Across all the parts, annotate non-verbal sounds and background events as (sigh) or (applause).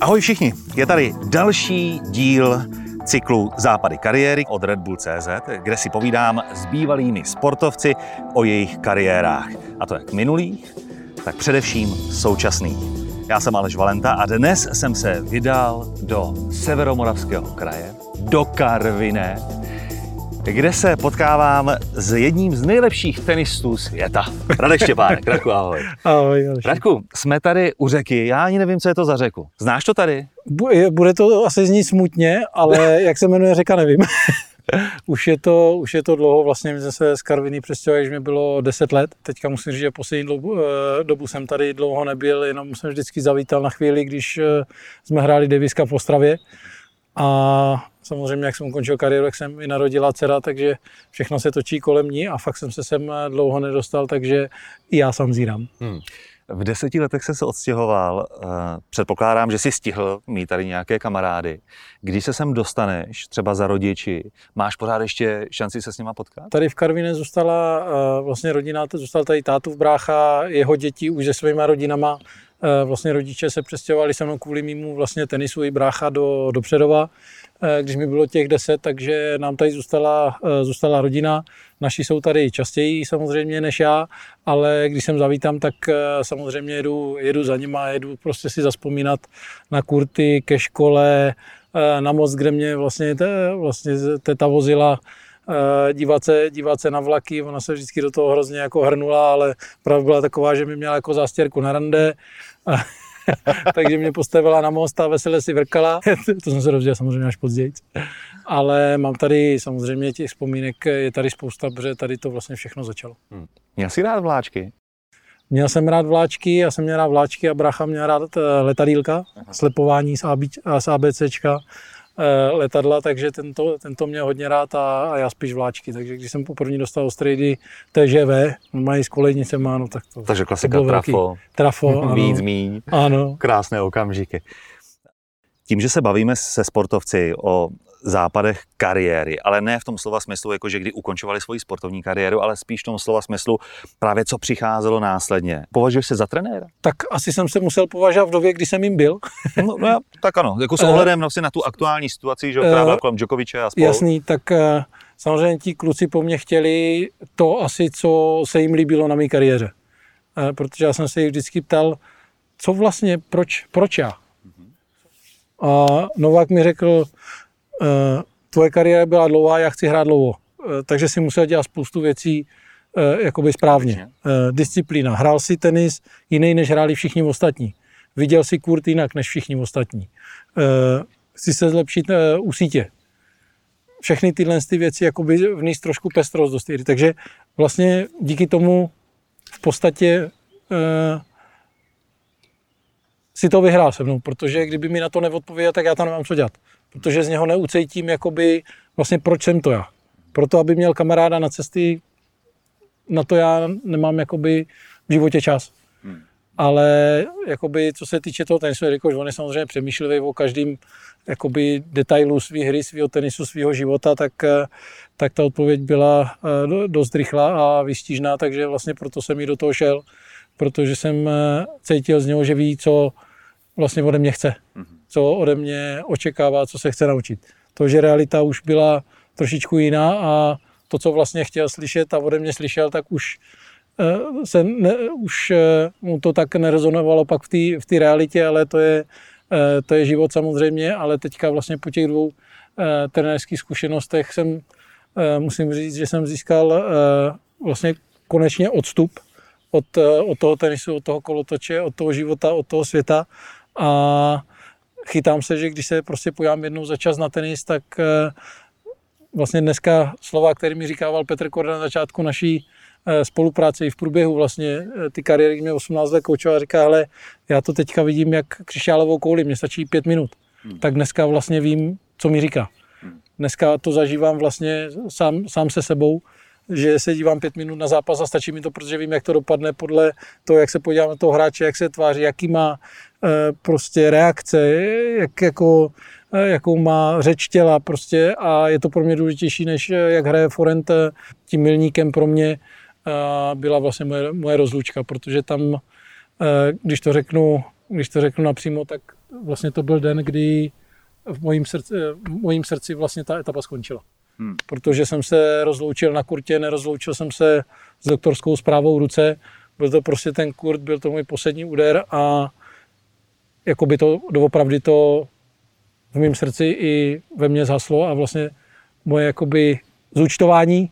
Ahoj všichni, je tady další díl cyklu Západy kariéry od Red Bull CZ, kde si povídám s bývalými sportovci o jejich kariérách. A to jak minulých, tak především současných. Já jsem Aleš Valenta a dnes jsem se vydal do severomoravského kraje, do Karviné, kde se potkávám s jedním z nejlepších tenistů světa. Radek Štěpánek, Radku, ahoj. Ahoj, Aleši. Radku, jsme tady u řeky, já ani nevím, co je to za řeku. Znáš to tady? Bu- Bude to asi znít smutně, ale (laughs) jak se jmenuje řeka, nevím. (laughs) už, je to, už je to dlouho, vlastně my jsme se z Karviny přestěhovali, když mi bylo 10 let. Teďka musím říct, že poslední dobu, eh, dobu jsem tady dlouho nebyl, jenom jsem vždycky zavítal na chvíli, když eh, jsme hráli Daviska v Ostravě. A samozřejmě, jak jsem ukončil kariéru, jak jsem i narodila dcera, takže všechno se točí kolem ní a fakt jsem se sem dlouho nedostal, takže i já sám zírám. Hmm. V deseti letech jsem se odstěhoval. Eh, Předpokládám, že jsi stihl mít tady nějaké kamarády. Když se sem dostaneš, třeba za rodiči, máš pořád ještě šanci se s nima potkat? Tady v Karviné zůstala eh, vlastně rodina, zůstal tady tátův brácha, jeho děti už se svýma rodinama. Eh, Vlastně rodiče se přestěhovali se mnou kvůli mýmu vlastně tenisu i brácha do, do Předova, eh, když mi bylo těch deset, takže nám tady zůstala, eh, zůstala rodina. Naši jsou tady častěji samozřejmě než já, ale když sem zavítám, tak samozřejmě jedu, jedu za nima, jedu prostě si zaspomínat na kurty, ke škole, na most, kde mě vlastně, te, vlastně teta vozila dívat se, dívat se na vlaky, ona se vždycky do toho hrozně jako hrnula, ale pravda byla taková, že mi měla jako zástěrku na rande, a, (laughs) takže mě postavila na most a veselé si vrkala. (laughs) to jsem se dozvěděl samozřejmě až později. Ale mám tady samozřejmě těch vzpomínek, je tady spousta, protože tady to vlastně všechno začalo. Měl jsi rád vláčky? Měl jsem rád vláčky, já jsem měl rád vláčky a brácha měl rád eh, letadílka, slepování z, AB, z ABCčka, eh, letadla, takže tento, tento měl hodně rád a, a já spíš vláčky. Takže když jsem poprvé dostal ostrejdy TŽV, mají s kolejnicema, no tak to, Takže to klasika velký. trafo, Trafo, (laughs) ano. víc, míň, Ano, krásné okamžiky. Tím, že se bavíme se sportovci o západech kariéry, ale ne v tom slova smyslu, jako že kdy ukončovali svoji sportovní kariéru, ale spíš v tom slova smyslu právě co přicházelo následně. Považuješ se za trenéra? tak asi jsem se musel považovat v době, kdy jsem jim byl. (laughs) No, no, tak ano, jako s Eh, ohledem na, na tu aktuální situaci, že jo, která eh, byla kolem Djokoviče a spolu. Jasný, tak eh, samozřejmě ti kluci po mně chtěli to asi, co se jim líbilo na mé kariéře. Protože já jsem se jich vždycky ptal, co vlastně, proč, proč já? A Novák mi řekl, tvoje kariéra byla dlouhá, já chci hrát dlouho. Eh, Takže si musel dělat spoustu věcí eh, jakoby správně. Eh, Disciplína. Hrál si tenis jiný, než hráli všichni ostatní. Viděl si kurt jinak, než všichni ostatní. Eh, Chci se zlepšit eh, u sítě všechny tyhle ty věci jakoby vníst trošku pestrost do hry. Takže vlastně díky tomu v podstatě si to vyhrál se mnou, protože kdyby mi na to neodpověděl, tak já tam nemám co dělat. Protože z něho neucejtím jakoby vlastně proč jsem to já. Proto, aby měl kamaráda na cesty, na to já nemám jakoby v životě čas. Ale jakoby, co se týče toho tenisu, jelikož on je samozřejmě přemýšlivý o každém jakoby detailu své hry, svého tenisu, svého života, tak, tak ta odpověď byla eh, do- dost rychlá a výstižná, takže vlastně proto jsem i do toho šel, protože jsem eh, cítil z něho, že ví, co vlastně ode mě chce, co ode mě očekává, co se chce naučit. To, že realita už byla trošičku jiná a to, co vlastně chtěl slyšet a ode mě slyšel, tak už eh, se ne, už eh, mu to tak nerezonovalo pak v té v realitě, ale to je, eh, to je život samozřejmě, ale teďka vlastně po těch dvou trenérských zkušenostech jsem, musím říct, že jsem získal vlastně konečně odstup od, od toho tenisu, od toho kolotoče, od toho života, od toho světa a chytám se, že když se prostě pojám jednou za čas na tenis, tak eh, vlastně dneska slova, který mi říkával Petr Korda na začátku naší eh, spolupráce i v průběhu vlastně eh, ty kariéry, mě 18 let koučoval, říká, ale já to teďka vidím jak křišťálovou kouli, mě stačí pět minut. Tak dneska vlastně vím, co mi říká. Dneska to zažívám vlastně sám, sám se sebou, že se dívám pět minut na zápas a stačí mi to, protože vím, jak to dopadne podle toho, jak se podívám na toho hráče, jak se tváří, jaký má eh, prostě reakce, jak jako, eh, jakou má řeč těla prostě a je to pro mě důležitější, než eh, jak hraje Forent. Tím milníkem pro mě eh, byla vlastně moje, moje rozlučka, protože tam, eh, když to řeknu když to řeknu napřímo, tak vlastně to byl den, kdy v mojím srdci, v mojím srdci vlastně ta etapa skončila. Hmm. Protože jsem se rozloučil na kurtě, nerozloučil jsem se s doktorskou zprávou v ruce. Byl to prostě ten kurt, byl to můj poslední úder a jako by to doopravdy to v mém srdci i ve mně zhaslo a vlastně moje jakoby zúčtování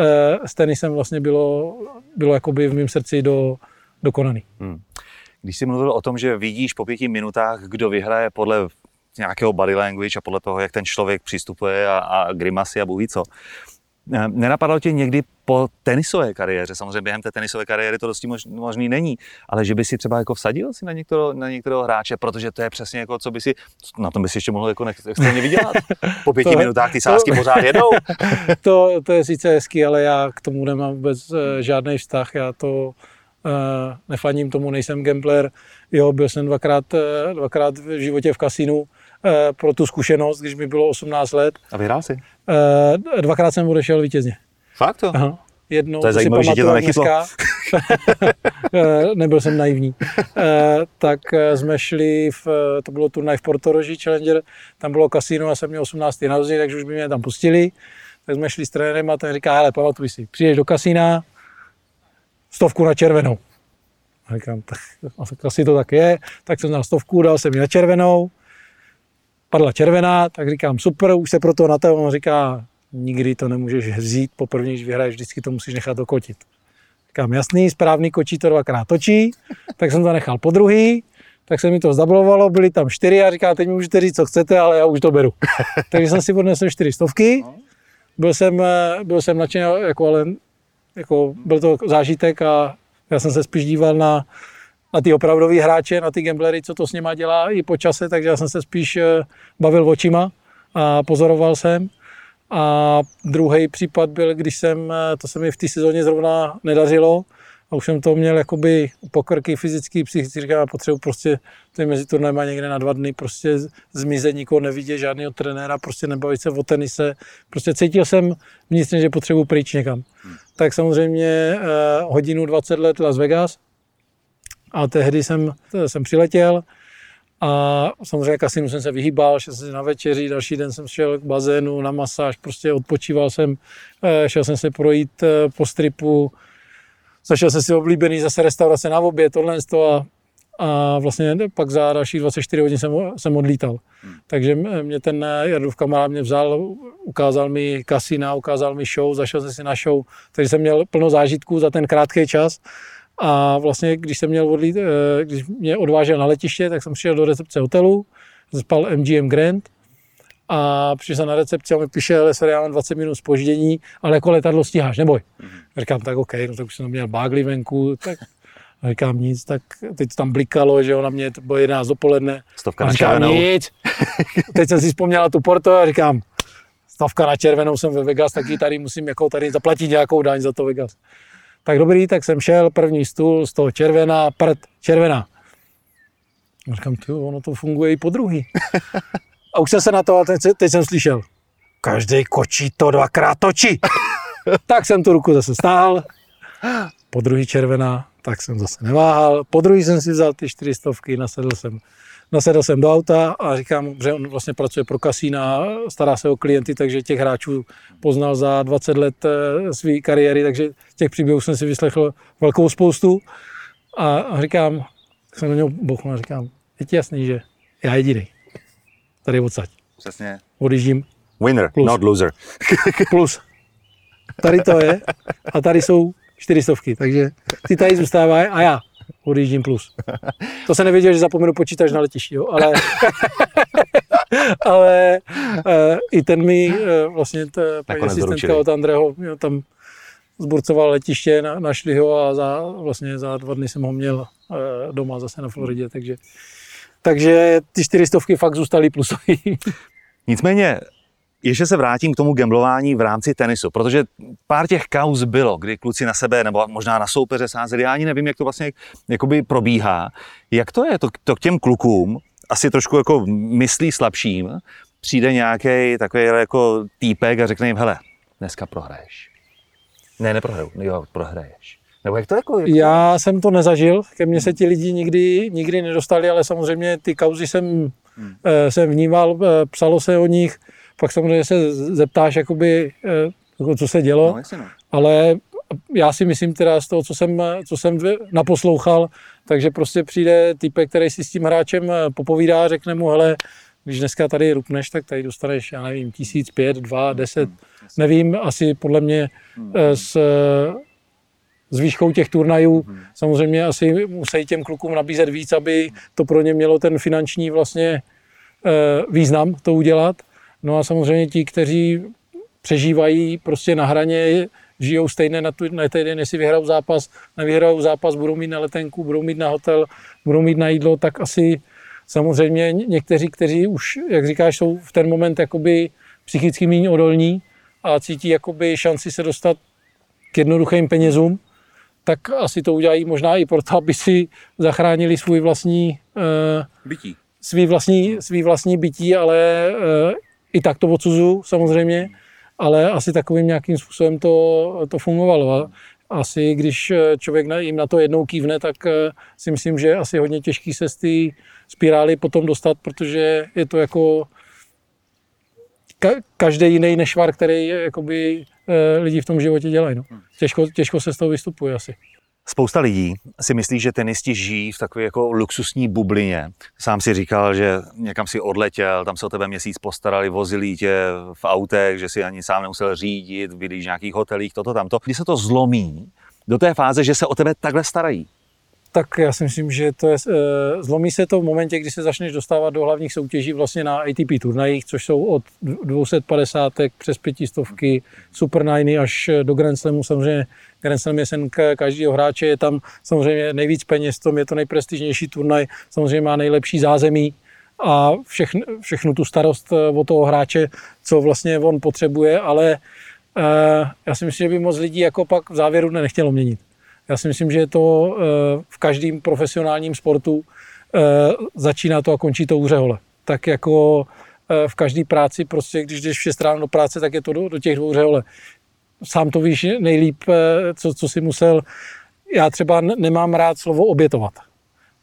eh, s tenisem vlastně bylo, bylo jakoby v mém srdci do, dokonaný. Hmm. Když jsi mluvil o tom, že vidíš po pěti minutách, kdo vyhraje podle nějakého body language a podle toho, jak ten člověk přistupuje a, a grimasy a bůh co. Eh, nenapadalo tě někdy po tenisové kariéře, samozřejmě během té tenisové kariéry to dosti možný není, ale že by si třeba jako vsadil si na některého, na některého hráče, protože to je přesně jako, co by si, na tom by si ještě mohl jako extrémně vydělat. Po pěti (laughs) to, minutách ty sázky to, pořád jedou. (laughs) to, to je sice hezký, ale já k tomu nemám vůbec eh, žádný vztah, já to uh, nefaním tomu, nejsem gambler, jo, byl jsem dvakrát, dvakrát v životě v kasínu, Eh, pro tu zkušenost, když mi bylo 18 let. A vyhrál jsi? Eh, dvakrát jsem odešel vítězně. Fakt to? Aha. Jednou, to je zajímavé, že tě to nechytlo. (laughs) Eh, nebyl jsem naivní. tak jsme šli, v, to bylo turnaj v Portoroži Challenger, tam bylo kasino a jsem měl 18. narozeniny, takže už by mě tam pustili. Tak jsme šli s trenérem a ten říká, hele, pamatuj si, přijdeš do kasína, stovku na červenou. A říkám, tak asi to tak je. Tak jsem na stovku, dal jsem ji na červenou, padla červená, tak říkám super, už se proto na to, on říká, nikdy to nemůžeš vzít, poprvé, když vyhraješ, vždycky to musíš nechat dokotit. Říkám, jasný, správný kočí to dvakrát točí, tak jsem to nechal po druhý, tak se mi to zdablovalo, byly tam čtyři a říká, teď mi můžete říct, co chcete, ale já už to beru. (laughs) Takže jsem si odnesl čtyři stovky, byl jsem, byl jsem nadšený, jako, ale jako, byl to zážitek a já jsem se spíš díval na, na ty opravdový hráče, na ty gamblery, co to s nima dělá i po čase, takže já jsem se spíš eh, bavil očima a pozoroval jsem. A druhý případ byl, když jsem, eh, to se mi v té sezóně zrovna nedařilo, a už jsem to měl jakoby pokrky fyzický, psychický, říkám, potřebuji prostě ty mezi turnajma někde na dva dny prostě zmizet, nikoho nevidět, žádného trenéra, prostě nebavit se o tenise. Prostě cítil jsem vnitřně, že potřebuji pryč někam. Hmm. Tak samozřejmě eh, hodinu 20 let Las Vegas, a tehdy jsem, jsem přiletěl a samozřejmě kasinu jsem se vyhýbal, šel jsem na večeři, další den jsem šel k bazénu, na masáž, prostě odpočíval jsem, eh, šel jsem se projít eh, po stripu, zašel jsem si oblíbený zase restaurace na oběd, tohle a, a vlastně pak za dalších 24 hodin jsem, jsem odlítal. Hmm. Takže mě ten Jardův kamarád mě vzal, ukázal mi kasina, ukázal mi show, zašel jsem si na show, takže jsem měl plno zážitků za ten krátký čas a vlastně, když jsem měl odlít, eh, když mě odvážel na letiště, tak jsem přišel do recepce hotelu, spal MGM Grand a přišel jsem na recepci a mi píše, sorry, já mám 20 minut spoždění, ale jako letadlo stíháš, neboj. Mm-hmm. Říkám, tak OK, no tak už jsem měl bágli venku, tak (laughs) a říkám nic, tak teď tam blikalo, že jo, na mě to bylo 11 dopoledne. Stovka a říkám, na nic. (laughs) teď jsem si vzpomněla tu Porto a říkám, stovka na červenou jsem ve Vegas, taky tady musím jako tady zaplatit nějakou daň za to Vegas. Tak dobrý, tak jsem šel, první stůl, z toho červená, prd, červená. A říkám, ty, ono to funguje i po druhý. (laughs) A už jsem se na to, a teď, teď jsem slyšel, každý kočí to dvakrát točí. (laughs) tak jsem tu ruku zase stál, po druhý červená, tak jsem zase neváhal. Po druhý jsem si vzal ty čtyři stovky, nasedl jsem nasedl jsem do auta a říkám, že on vlastně pracuje pro kasína, stará se o klienty, takže těch hráčů poznal za 20 let eh, své kariéry, takže těch příběhů jsem si vyslechl velkou spoustu a říkám, jsem na něho bouchnul a říkám, je ti jasný, že já jediný. Tady odsaď. Přesně. Odjíždím. Winner, plus. not loser. (laughs) plus. Tady to je a tady jsou čtyři stovky, takže ty tady zůstávají a já odjíždím plus. To se nevěděl, že zapomenu počítač na letišti, jo, ale, (laughs) ale uh, i ten mi uh, vlastně ta paní asistentka od Andreho jo, tam zburcoval letiště, na, našli ho a za, vlastně za dva dny jsem ho měl uh, doma zase na Floridě, takže, takže ty čtyřistovky fakt zůstaly plusový. Nicméně ještě se vrátím k tomu gamblování v rámci tenisu, protože pár těch kauz bylo, kdy kluci na sebe nebo možná na soupeře sázeli. Já ani nevím, jak to vlastně jakoby probíhá. Jak to je? To, to k těm klukům asi trošku jako myslí slabším. Přijde nějaký takový jako týpek a řekne jim, hele, dneska prohraješ. Ne, neprohraju, jo, prohraješ. Nebo jak to jako? Jak Já jsem to nezažil, ke mně se ti lidi nikdy, nikdy nedostali, ale samozřejmě ty kauzy jsem, hmm. jsem vnímal, psalo se o nich, pak samozřejmě se zeptáš, jakoby, jako co se dělo, no, jasně, no. ale já si myslím teda z toho, co jsem, co jsem naposlouchal, takže prostě přijde typek, který si s tím hráčem popovídá, řekne mu, hele, když dneska tady rupneš, tak tady dostaneš, já nevím, tisíc, pět, dva, deset, nevím, asi podle mě s, s výškou těch turnajů. Samozřejmě asi musí těm klukům nabízet víc, aby to pro ně mělo ten finanční vlastně význam to udělat. No a samozřejmě ti, kteří přežívají prostě na hraně, žijou stejně na, tu, na týden, jestli vyhrajou zápas, nevyhrajou zápas, budou mít na letenku, budou mít na hotel, budou mít na jídlo, tak asi samozřejmě někteří, kteří už, jak říkáš, jsou v ten moment jakoby psychicky méně odolní a cítí jakoby šanci se dostat k jednoduchým penězům, tak asi to udělají možná i proto, aby si zachránili svůj vlastní uh, bytí. Svý vlastní, svý vlastní bytí, ale uh, i tak to odsuzu samozřejmě ale asi takovým nějakým způsobem to, to fungovalo. Asi když člověk jim na to jednou kývne, tak eh, si myslím, že je asi hodně těžký se z té spirály potom dostat, protože je to jako každý jiný nešvar, který jakoby, eh, lidi v tom životě dělají. No. Těžko, těžko se z toho vystupuje asi. Spousta lidí si myslí, že tenisti žijí v takové jako luxusní bublině. Sám si říkal, že někam si odletěl, tam se o tebe měsíc postarali, vozili tě v autech, že si ani sám nemusel řídit, bydlíš v nějakých hotelích, toto, tamto. Kdy se to zlomí do té fáze, že se o tebe takhle starají? Tak já si myslím, že to je, eh, zlomí se to v momentě, kdy se začneš dostávat do hlavních soutěží vlastně na ATP turnajích, což jsou od 250 přes pětistovky, Super Nine až do Grand Slamu. Samozřejmě Grand Slam je sen každého hráče, je tam samozřejmě nejvíc peněz, tom je to nejprestižnější turnaj, samozřejmě má nejlepší zázemí a všechn, všechnu tu starost eh, o toho hráče, co vlastně on potřebuje, ale uh, já si myslím, že by moc lidí jako pak v závěru nechtělo měnit. Já si myslím, že je to eh, v každém profesionálním sportu eh, začíná to a končí to u řehole. Tak jako eh, v každé práci, prostě když jdeš v 6 ráno do práce, tak je to do, do těch dvou řehole. Sám to víš nejlíp, co, co si musel. Já třeba nemám rád slovo obětovat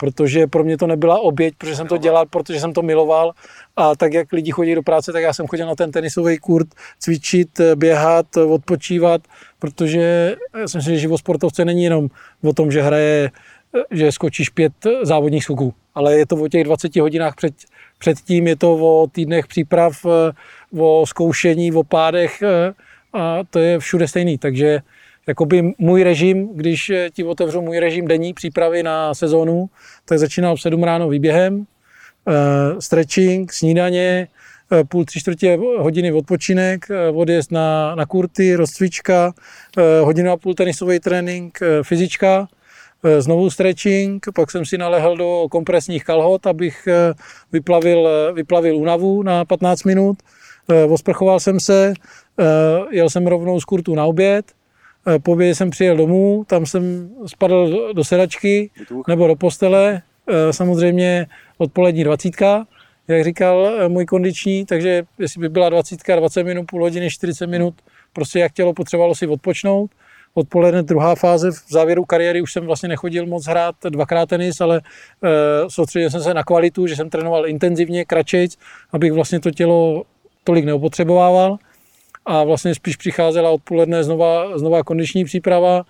protože pro mě to nebyla oběť, protože jsem to dělal, protože jsem to miloval a tak, jak lidi chodí do práce, tak já jsem chodil na ten tenisový kurt cvičit, běhat, odpočívat, protože já si myslím, že život sportovce není jenom o tom, že hraje, že skočíš pět závodních skoků, ale je to o těch 20 hodinách před, předtím, je to o týdnech příprav, o zkoušení, o pádech a to je všude stejný, takže jakoby můj režim, když eh, ti otevřu můj režim denní přípravy na sezónu, tak začínám v 7 ráno výběhem, uh, stretching, snídaně, půl, tři čtvrtě hodiny odpočinek, uh, odjezd na, na kurty, rozcvička, uh, hodinu a půl tenisový trénink, fyzička, znovu stretching, pak jsem si nalehl do kompresních kalhot, abych vyplavil, vyplavil únavu na 15 minut, osprchoval jsem se, jel jsem rovnou z kurtu na oběd, Eh, po obědě jsem přijel domů, tam jsem spadl do sedačky nebo do postele, eh, samozřejmě odpolední dvacítka, jak říkal eh, můj kondiční, takže jestli by byla dvacítka, 20 minut, půl hodiny, 40 minut, prostě jak tělo potřebovalo si odpočnout. Odpoledne druhá fáze, v závěru kariéry už jsem vlastně nechodil moc hrát dvakrát tenis, ale e, soustředil jsem se na kvalitu, že jsem trénoval intenzivně, kračejc, abych vlastně to tělo tolik neopotřebovával a vlastně spíš přicházela odpoledne znova, znova kondiční příprava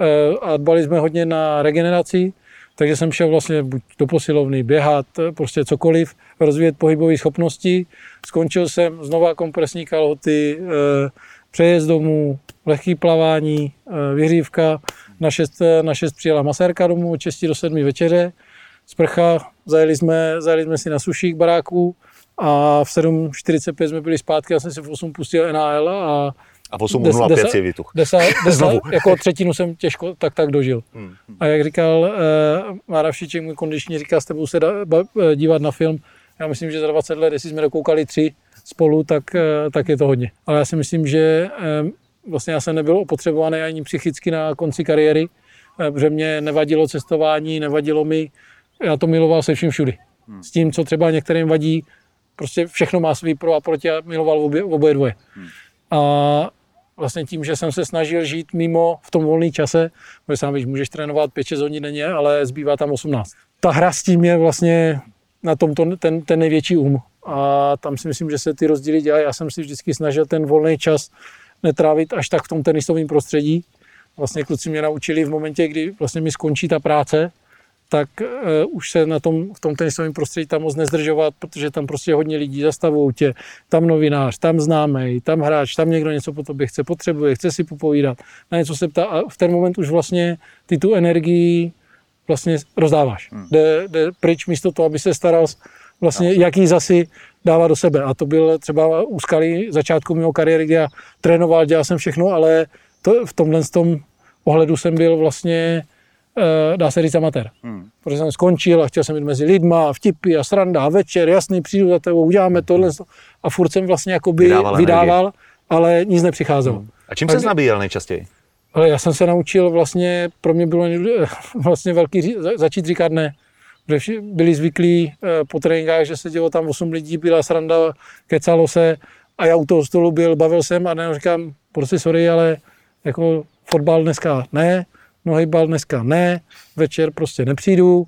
eh, a dbali jsme hodně na regeneraci, takže jsem šel vlastně buď do posilovny, běhat, prostě cokoliv, rozvíjet pohybové schopnosti. Skončil jsem znova kompresní kalhoty, eh, přejezd domů, lehký plavání, eh, vyhřívka. Na šest, na šest přijela masérka domů od 6 do 7 večeře, sprcha, zajeli jsme, zajeli jsme si na sušík baráků, a v 7.45 jsme byli zpátky, já jsem si v 8 pustil NHL a a v 8.05 si vytuch. Desa, (laughs) desa, jako třetinu jsem těžko tak tak dožil. Hmm, hmm. A jak říkal uh, Mára Všiček, můj kondiční, říká, s tebou se eh, dívat na film. Já myslím, že za 20 let, jestli jsme dokoukali tři spolu, tak, uh, tak je to hodně. Ale já si myslím, že uh, vlastně já jsem nebyl opotřebovaný ani psychicky na konci kariéry, uh, protože mě nevadilo cestování, nevadilo mi, já to miloval se vším všudy. Hmm. S tím, co třeba některým vadí, prostě všechno má svý pro a proti a miloval obě, oboje dvoje. Hmm. A vlastně tím, že jsem se snažil žít mimo v tom volný čase, protože sám víš, můžeš trénovat 5-6 hodin denně, ale zbývá tam 18. Ta hra s tím je vlastně na tom ten, ten největší um. A tam si myslím, že se ty rozdíly dělají. Já jsem si vždycky snažil ten volný čas netrávit až tak v tom tenisovém prostředí. Vlastně kluci mě naučili v momentě, kdy vlastně mi skončí ta práce, tak uh, už se na tom, v tom tenisovém prostředí tam moc nezdržovat, protože tam prostě hodně lidí zastavují tě, tam novinář, tam známý, tam hráč, tam někdo něco po tobě chce, potřebuje, chce si popovídat, na něco se ptá a v ten moment už vlastně ty tu energii vlastně rozdáváš. Hmm. Jde, jde pryč místo toho, aby se staral vlastně, no. jaký zasi dává do sebe. A to byl třeba úskalý začátku mého kariéry, kdy já trénoval, dělal jsem všechno, ale to, v tomhle tom ohledu jsem byl vlastně Eh, dá se říct amatér. Hmm. Protože jsem skončil a chtěl jsem jít mezi lidma, vtipy a sranda a večer, jasný, přijdu za tebou, uděláme tohle a furt jsem vlastně jakoby vydával, vydával ale nic nepřicházelo. Hmm. A čím se nabíjel nejčastěji? Ale já jsem se naučil vlastně, pro mě bylo (laughs) vlastně velký začít říkat ne. Byli zvyklí eh, po tréninkách, že se dělo tam 8 lidí, byla sranda, kecalo se a já u toho stolu byl, bavil jsem a ne, říkám, prostě sorry, ale jako fotbal dneska ne, bal dneska ne, večer prostě nepřijdu.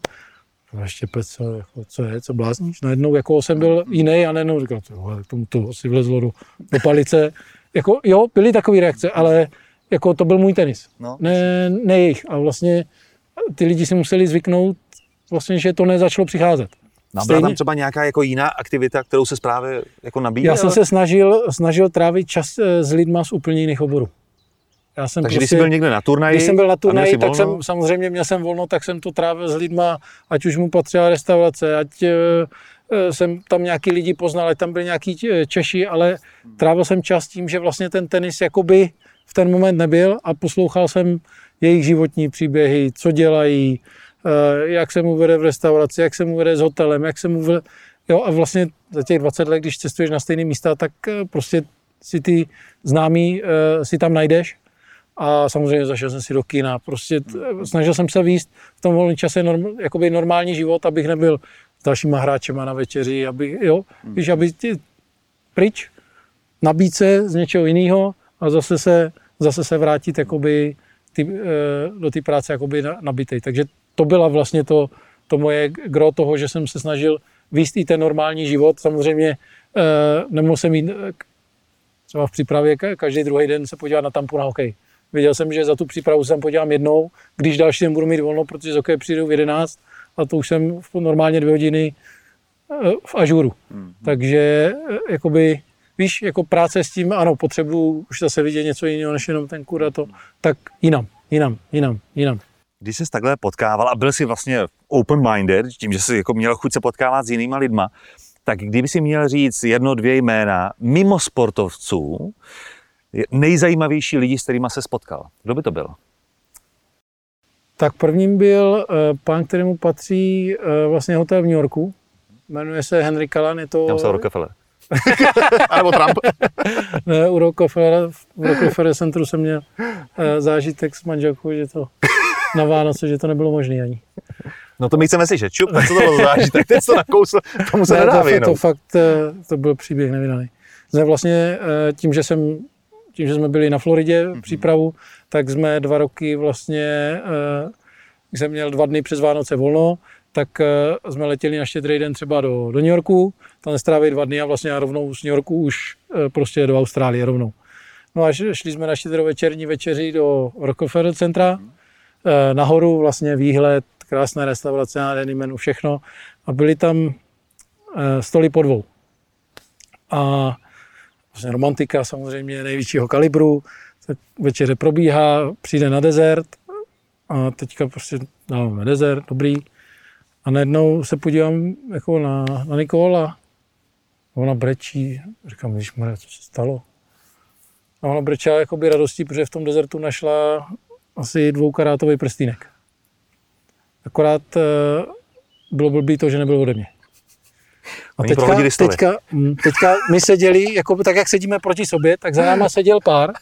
A ještě pec, co, jako, co je, co blázníš? Najednou jako jsem byl jiný a najednou říkal, tomu to asi vlezlo do, do palice. Jako, jo, byly takové reakce, ale jako to byl můj tenis, no. ne, ne jejich. A vlastně ty lidi si museli zvyknout, vlastně, že to nezačalo přicházet. No, byla tam třeba nějaká jako jiná aktivita, kterou se právě jako nabíjel? Já jsem se snažil, snažil trávit čas eh, s lidma z úplně jiných oborů. Já jsem Takže prostě, když jsi byl někde na turnaji, když jsem byl na turnaji, tak jsem samozřejmě měl jsem volno, tak jsem to trávil s lidma, ať už mu patřila restaurace, ať uh, jsem tam nějaký lidi poznal, ať tam byli nějaký Češi, ale trávil jsem čas tím, že vlastně ten tenis jakoby v ten moment nebyl a poslouchal jsem jejich životní příběhy, co dělají, uh, jak se mu vede v restauraci, jak se mu vede s hotelem, jak se mu vede, jo a vlastně za těch 20 let, když cestuješ na stejné místa, tak prostě si ty známý uh, si tam najdeš a samozřejmě zašel jsem si do kina. Prostě snažil jsem se výst v tom volném čase norm, jakoby normální život, abych nebyl s dalšíma hráčema na večeři, aby, jo, hmm. víš, aby ty pryč, nabít se z něčeho jiného a zase se, zase se vrátit jakoby ty, eh, do té práce jakoby nabitej. Takže to byla vlastně to, to moje gro toho, že jsem se snažil výst i ten normální život. Samozřejmě eh, nemohl jsem jít eh, třeba v přípravě každý druhý den se podívat na tampu na hokej. Věděl jsem, že za tu přípravu jsem podívám jednou, když další den budu mít volno, protože z hokeje přijdu v 11 a to už jsem normálně dvě hodiny v ažuru. Mm-hmm. Takže jakoby, víš, jako práce s tím, ano, potřebuju už zase vidět něco jiného, než jenom ten kur a to, tak jinam, jinam, jinam, jinam. Když jsi takhle potkával a byl jsi vlastně open-minded, tím, že jsi jako měl chuť se potkávat s jinýma lidma, tak kdyby si měl říct jedno, dvě jména mimo sportovců, nejzajímavější lidi, s kterými se spotkal? Kdo by to byl? Tak prvním byl uh, pán, kterému patří uh, vlastně hotel v New Yorku. Jmenuje se Henry Callan, je to... Já jsem Rockefeller. (laughs) Nebo Trump. (laughs) ne, u Rockefeller, v Rockefeller centru jsem měl uh, zážitek s manželkou, že to (laughs) na Vánoce, že to nebylo možné ani. No to my chceme slyšet. Čup, co to bylo zážitek? Teď to nakousl, tomu se ne, nedá to, to, fakt, to byl příběh nevydaný. Jsme vlastně tím, že jsem tím, že jsme byli na Floridě mm-hmm. přípravu, tak jsme dva roky vlastně, eh, když jsem měl dva dny přes Vánoce volno, tak eh, jsme letěli na štědrý den třeba do, do New Yorku, tam strávili dva dny a vlastně rovnou z New Yorku už eh, prostě do Austrálie rovnou. No a šli jsme na štědrovečerní večeři do Rockefeller centra, nahoru vlastně výhled, krásná restaurace, nádherný menu, všechno. A byli tam stoly po dvou. A vlastně romantika samozřejmě největšího kalibru, tak večeře probíhá, přijde na dezert a teďka prostě dáváme dezert, dobrý. A najednou se podívám jako na, na Nikol a ona brečí, říkám, když mre, co se stalo? A ona brečela jakoby radostí, protože v tom dezertu našla asi dvoukarátový prstýnek. Akorát eh, bylo blbý to, že nebyl ode mě. A teďka, teďka, hm, teďka my seděli, jako, tak jak sedíme proti sobě, tak za náma seděl pár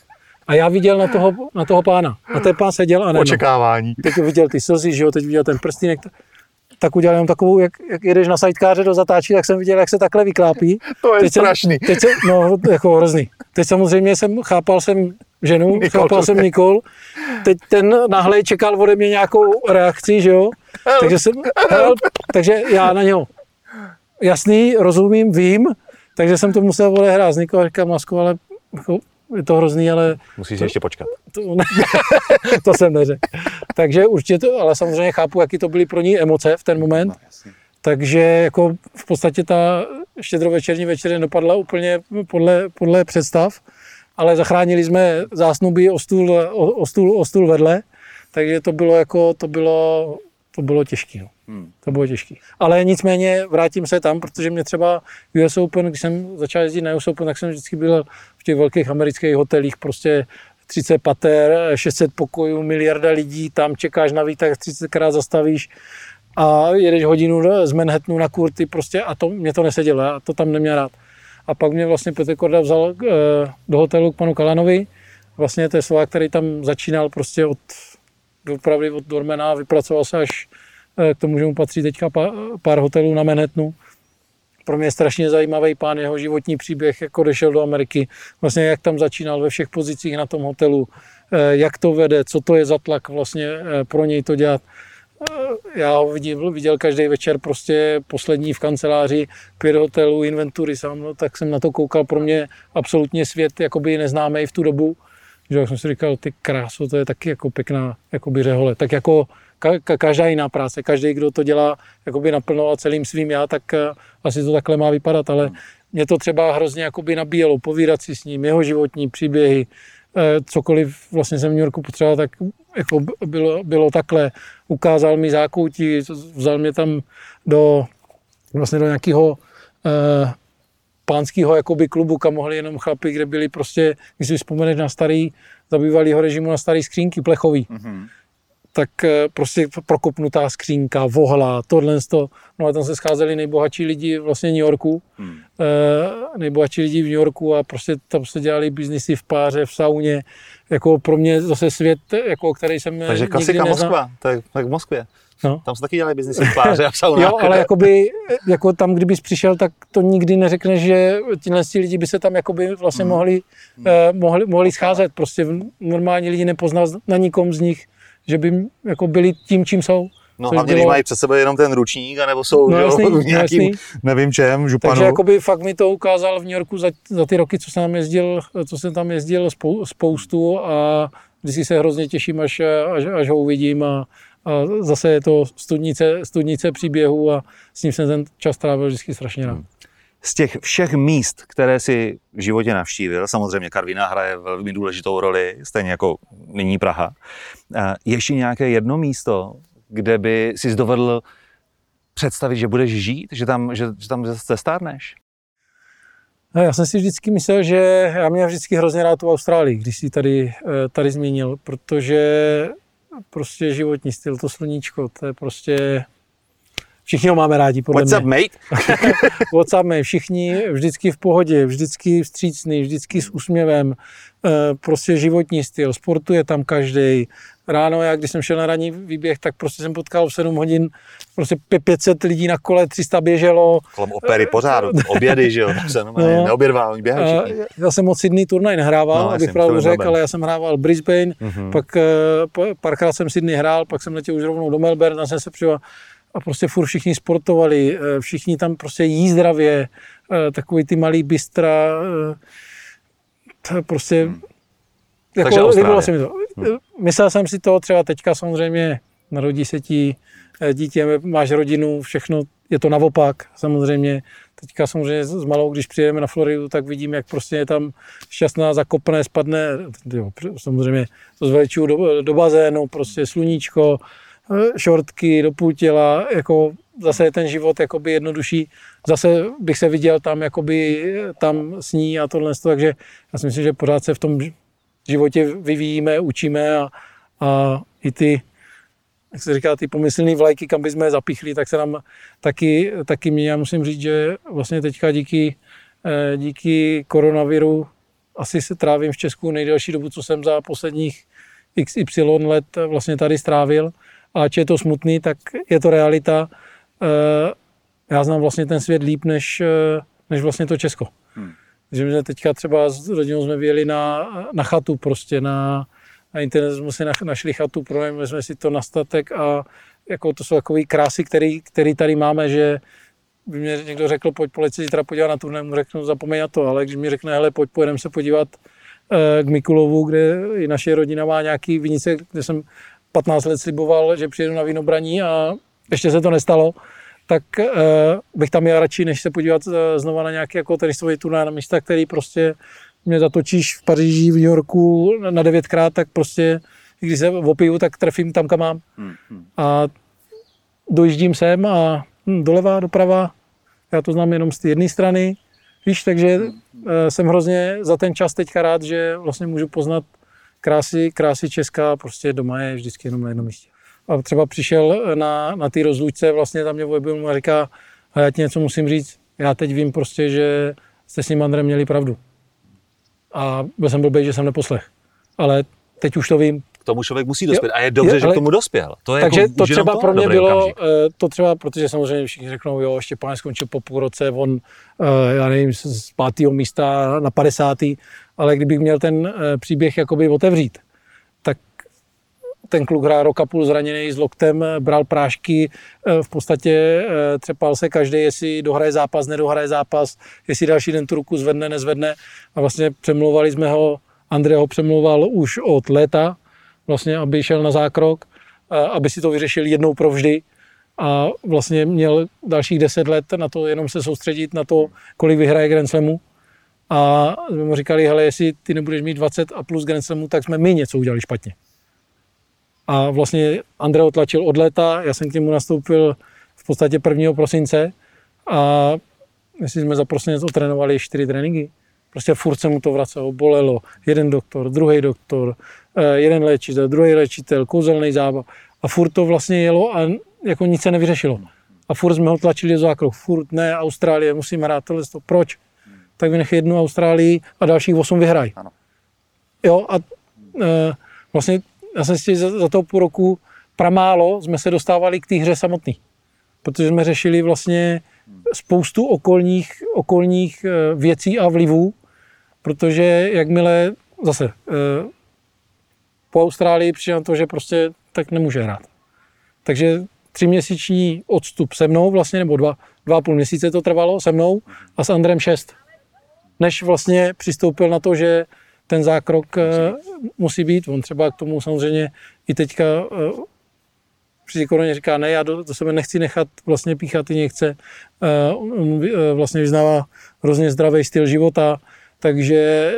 a já viděl na toho, na toho pána. A ten pán seděl a ne. Očekávání. Teď viděl ty slzy, že jo, teď viděl ten prstínek. Tak udělal jenom takovou, jak, jak jedeš na sidekáře do zatáčí, tak jsem viděl, jak se takhle vyklápí. To je teď strašný. Jsem, teď jsem, no, jako hrozný. Teď samozřejmě jsem, chápal jsem, ženu, chápal jsem Nikol. Teď ten náhle čekal ode mě nějakou reakci, že jo? Takže jsem, help, takže já na něho jasný, rozumím, vím, takže jsem to musel odehrát s Nikolem, říkám, Masko, ale jako, je to hrozný, ale... Musíš to, ještě počkat. To, ne, (laughs) to jsem neřekl. Takže určitě to, ale samozřejmě chápu, jaký to byly pro ní emoce v ten moment. No, takže jako v podstatě ta štědrovečerní večeře dopadla úplně podle, podle představ, ale zachránili jsme zásnuby o stůl, o, o stůl, o stůl vedle, takže to bylo jako, to bylo, to bylo těžké. No. Hmm. To bylo těžké. Ale nicméně vrátím se tam, protože mě třeba US Open, když jsem začal jezdit na US Open, tak jsem vždycky byl těch velkých amerických hotelích, prostě 30 pater, 600 pokojů, miliarda lidí, tam čekáš na výtah, 30krát zastavíš a jedeš hodinu z Manhattanu na kurty prostě a to mě to nesedělo, já to tam neměl rád. A pak mě vlastně Petr Korda vzal eh, do hotelu k panu Kalanovi, vlastně to je Slovák, který tam začínal prostě od opravdu od Dormena, vypracoval se až eh, k tomu, že mu patří teďka pár hotelů na Manhattanu. Pro mě strašně zajímavý pán, jeho životní příběh, jako odešel do Ameriky, vlastně jak tam začínal ve všech pozicích na tom hotelu, eh, jak to vede, co to je za tlak vlastně pro něj to dělat. Já ho viděl, viděl každý večer prostě poslední v kanceláři, pět hotelů, inventury sám, no, tak jsem na to koukal, pro mě absolutně svět jakoby neznámý v tu dobu, že jsem si říkal, ty kráso, to je taky jako pěkná jakoby řehole, tak jako ka, ka, každá jiná práce, každý, kdo to dělá jakoby naplno a celým svým já, tak uh, asi to takhle má vypadat, ale mě to třeba hrozně jakoby nabíjelo, povídat si s ním, jeho životní příběhy, Eh, cokoliv vlastně jsem v New Yorku potřeboval, tak jako bylo, bylo takhle. Ukázal mi zákoutí, vzal mě tam do, vlastně do nějakého eh, pánského jakoby klubu, kam mohli jenom chlapi, kde byli prostě, když si vzpomeneš na starý, zabývalýho režimu na starý skřínky plechový. Mm-hmm tak eh, prostě prokopnutá skřínka, vohla, tohle. No a tam se scházeli nejbohatší lidi vlastně New Yorku, hmm. e, nejbohatší lidi v New Yorku a prostě tam se dělali biznisy v páře, v sauně. Jako pro mě zase svět, jako, který jsem Takže klasika Moskva, to je tak v Moskvě. No. Tam se taky dělají biznisy v páře a v saunách. jo, ale jakoby, jako tam, kdybys přišel, tak to nikdy neřekneš, že tihle lidi by se tam jakoby vlastně hmm. mohli, hmm. Eh, mohli, mohli scházet. Prostě normální lidi nepoznal na nikom z nich že by jako byli tím, čím jsou. No hlavně, bylo... když mají před sebou jenom ten ručník, anebo jsou no, jasný, (laughs) jo, nějakým, jasný. nevím čem, županu. Takže jakoby fakt mi to ukázal v New Yorku za, za ty roky, co jsem tam jezdil, co jsem tam jezdil spou, spoustu a vždycky se hrozně těším, až, až, až ho uvidím a, a zase je to studnice, studnice příběhu a s ním jsem ten čas trávil vždycky strašně rád. Hmm z těch všech míst, které si v životě navštívil, samozřejmě Karvina hraje velmi důležitou roli, stejně jako nyní Praha, ještě nějaké jedno místo, kde by si dovedl představit, že budeš žít, že tam, že, že tam zestárneš? No, já jsem si vždycky myslel, že já mě vždycky hrozně rád tu Austrálii, když jsi tady, eh, tady zmínil, protože prostě životní styl, to sluníčko, to je prostě Všichni ho máme rádi, podle What's mě. up, mate? (laughs) What's up, mate? Všichni vždycky v pohodě, vždycky vstřícný, vždycky s úsměvem. Eh, prostě životní styl, sportuje tam každý. Ráno, já když jsem šel na ranní výběh, tak prostě jsem potkal v 7 hodin prostě 500 lidí na kole, 300 běželo. Kolem opery pořád, obědy, že jo, tak se (laughs) no, neobědval, oni běhají všichni. Já jsem moc Sydney turnaj nehrával, no, abych pravdu řekl, ale já jsem hrával Brisbane, mm-hmm. pak eh, párkrát jsem Sydney hrál, pak jsem letěl už rovnou do Melbourne, tam jsem se přišel a prostě furt všichni sportovali, eh, všichni tam prostě jí zdravě, eh, takový ty malý bystra, eh, prostě, hmm. jako líbilo se mi to. Hmm. Myslel jsem si to třeba teďka samozřejmě, narodí se ti dítě, máš rodinu, všechno, je to naopak samozřejmě. Teďka samozřejmě s malou, když přijedeme na Floridu, tak vidím, jak prostě je tam šťastná, zakopne, spadne, jo, samozřejmě to zveličuju do, do bazénu, prostě sluníčko, šortky do půl těla, jako zase je ten život jakoby jednodušší. Zase bych se viděl tam, jakoby tam s ní a tohle, takže já si myslím, že pořád se v tom životě vyvíjíme, učíme a, a i ty, jak se říká, ty pomyslné vlajky, kam bychom je zapichli, tak se nám taky, taky mě, já musím říct, že vlastně teďka díky, eh, díky koronaviru asi se trávím v Česku nejdelší dobu, co jsem za posledních XY let vlastně tady strávil a ať je to smutný, tak je to realita. Eh, já znám vlastně ten svět líp, než, eh, než vlastně to Česko. Hmm. Že my jsme teďka třeba s rodinou jsme vyjeli na, na chatu prostě, na, na internet jsme si našli chatu, pronajmuli jsme si to na statek a jako to jsou takové krásy, který, který tady máme, že by mě někdo řekl, pojď policie zítra podívat na turné, mu řeknu, zapomeň na to, ale když mi řekne, hele, pojď, pojedeme se podívat eh, k Mikulovu, kde i naše rodina má nějaký vinice, kde jsem 15 let sliboval, že přijedu na vínobraní a ještě se to nestalo, tak uh, bych tam jel radši, než se podívat uh, znova na nějaký jako tenisový turnaj na místa, který prostě mě zatočíš v Paříži, v New Yorku na devětkrát, tak prostě, když se opiju, tak trefím tam, kam mám. Hmm, hmm. A dojíždím sem a hm, doleva, doprava, já to znám jenom z té jedné strany, víš, takže uh, jsem hrozně za ten čas teďka rád, že vlastně můžu poznat krásy, krásy Česká, prostě doma je vždycky jenom na jednom místě. A třeba přišel na, na té rozlučce, vlastně tam mě objevil a říká, a já ti něco musím říct, já teď vím prostě, že jste s ním Andrem měli pravdu. A byl jsem blbý, že jsem neposlech. Ale teď už to vím, tomu člověk musí dospět. A je dobře, je, že k tomu dospěl. To je takže jako, to třeba to pro mě bylo, okamžik. Eh, to třeba, protože samozřejmě všichni řeknou, jo, Štěpán skončil po půl roce, on, eh, já nevím, z pátého místa na 50. Ale kdybych měl ten eh, příběh jakoby otevřít, tak ten kluk hrál roka půl zraněný s loktem, bral prášky, v podstatě třepal se každý, jestli dohraje zápas, nedohraje zápas, jestli další den tu ruku zvedne, nezvedne. A vlastně přemlouvali jsme ho, Andrej ho přemlouval už od léta, vlastně, aby šel na zákrok, aby si to vyřešil jednou provždy a vlastně měl dalších deset let na to jenom se soustředit na to, kolik vyhraje Grand Slamu. A jsme mu říkali, hele, jestli ty nebudeš mít 20 a plus Grand Slamu, tak jsme my něco udělali špatně. A vlastně Andrej otlačil od léta, já jsem k němu nastoupil v podstatě 1. prosince a jestli jsme za prosinec otrénovali čtyři tréninky. Prostě furt se mu to vracelo, bolelo. Jeden doktor, druhý doktor, Eh, jeden léčitel, druhý léčitel, kouzelný zábav a furt to vlastně jelo a jako nic se nevyřešilo. A furt jsme ho tlačili do zákroku, furt ne, Austrálie, musíme hrát tohle, to, proč? Tak vynech jednu Austrálii a dalších osm vyhrají. Jo, a e, vlastně já jsem si za, za toho půl roku pramálo jsme se dostávali k té hře samotný. Protože jsme řešili vlastně spoustu okolních, okolních eh, věcí a vlivů, protože jakmile zase po Austrálii přišel na to, že prostě tak nemůže hrát. Takže tříměsíční odstup se mnou vlastně, nebo dva, dva a půl měsíce to trvalo se mnou a s Andrem šest. Než vlastně přistoupil na to, že ten zákrok musí být. musí být. On třeba k tomu samozřejmě i teďka uh, při koroně říká, ne, já do, do sebe nechci nechat vlastně píchat i nechce. Uh, on vlastně vyznává hrozně zdravý styl života, takže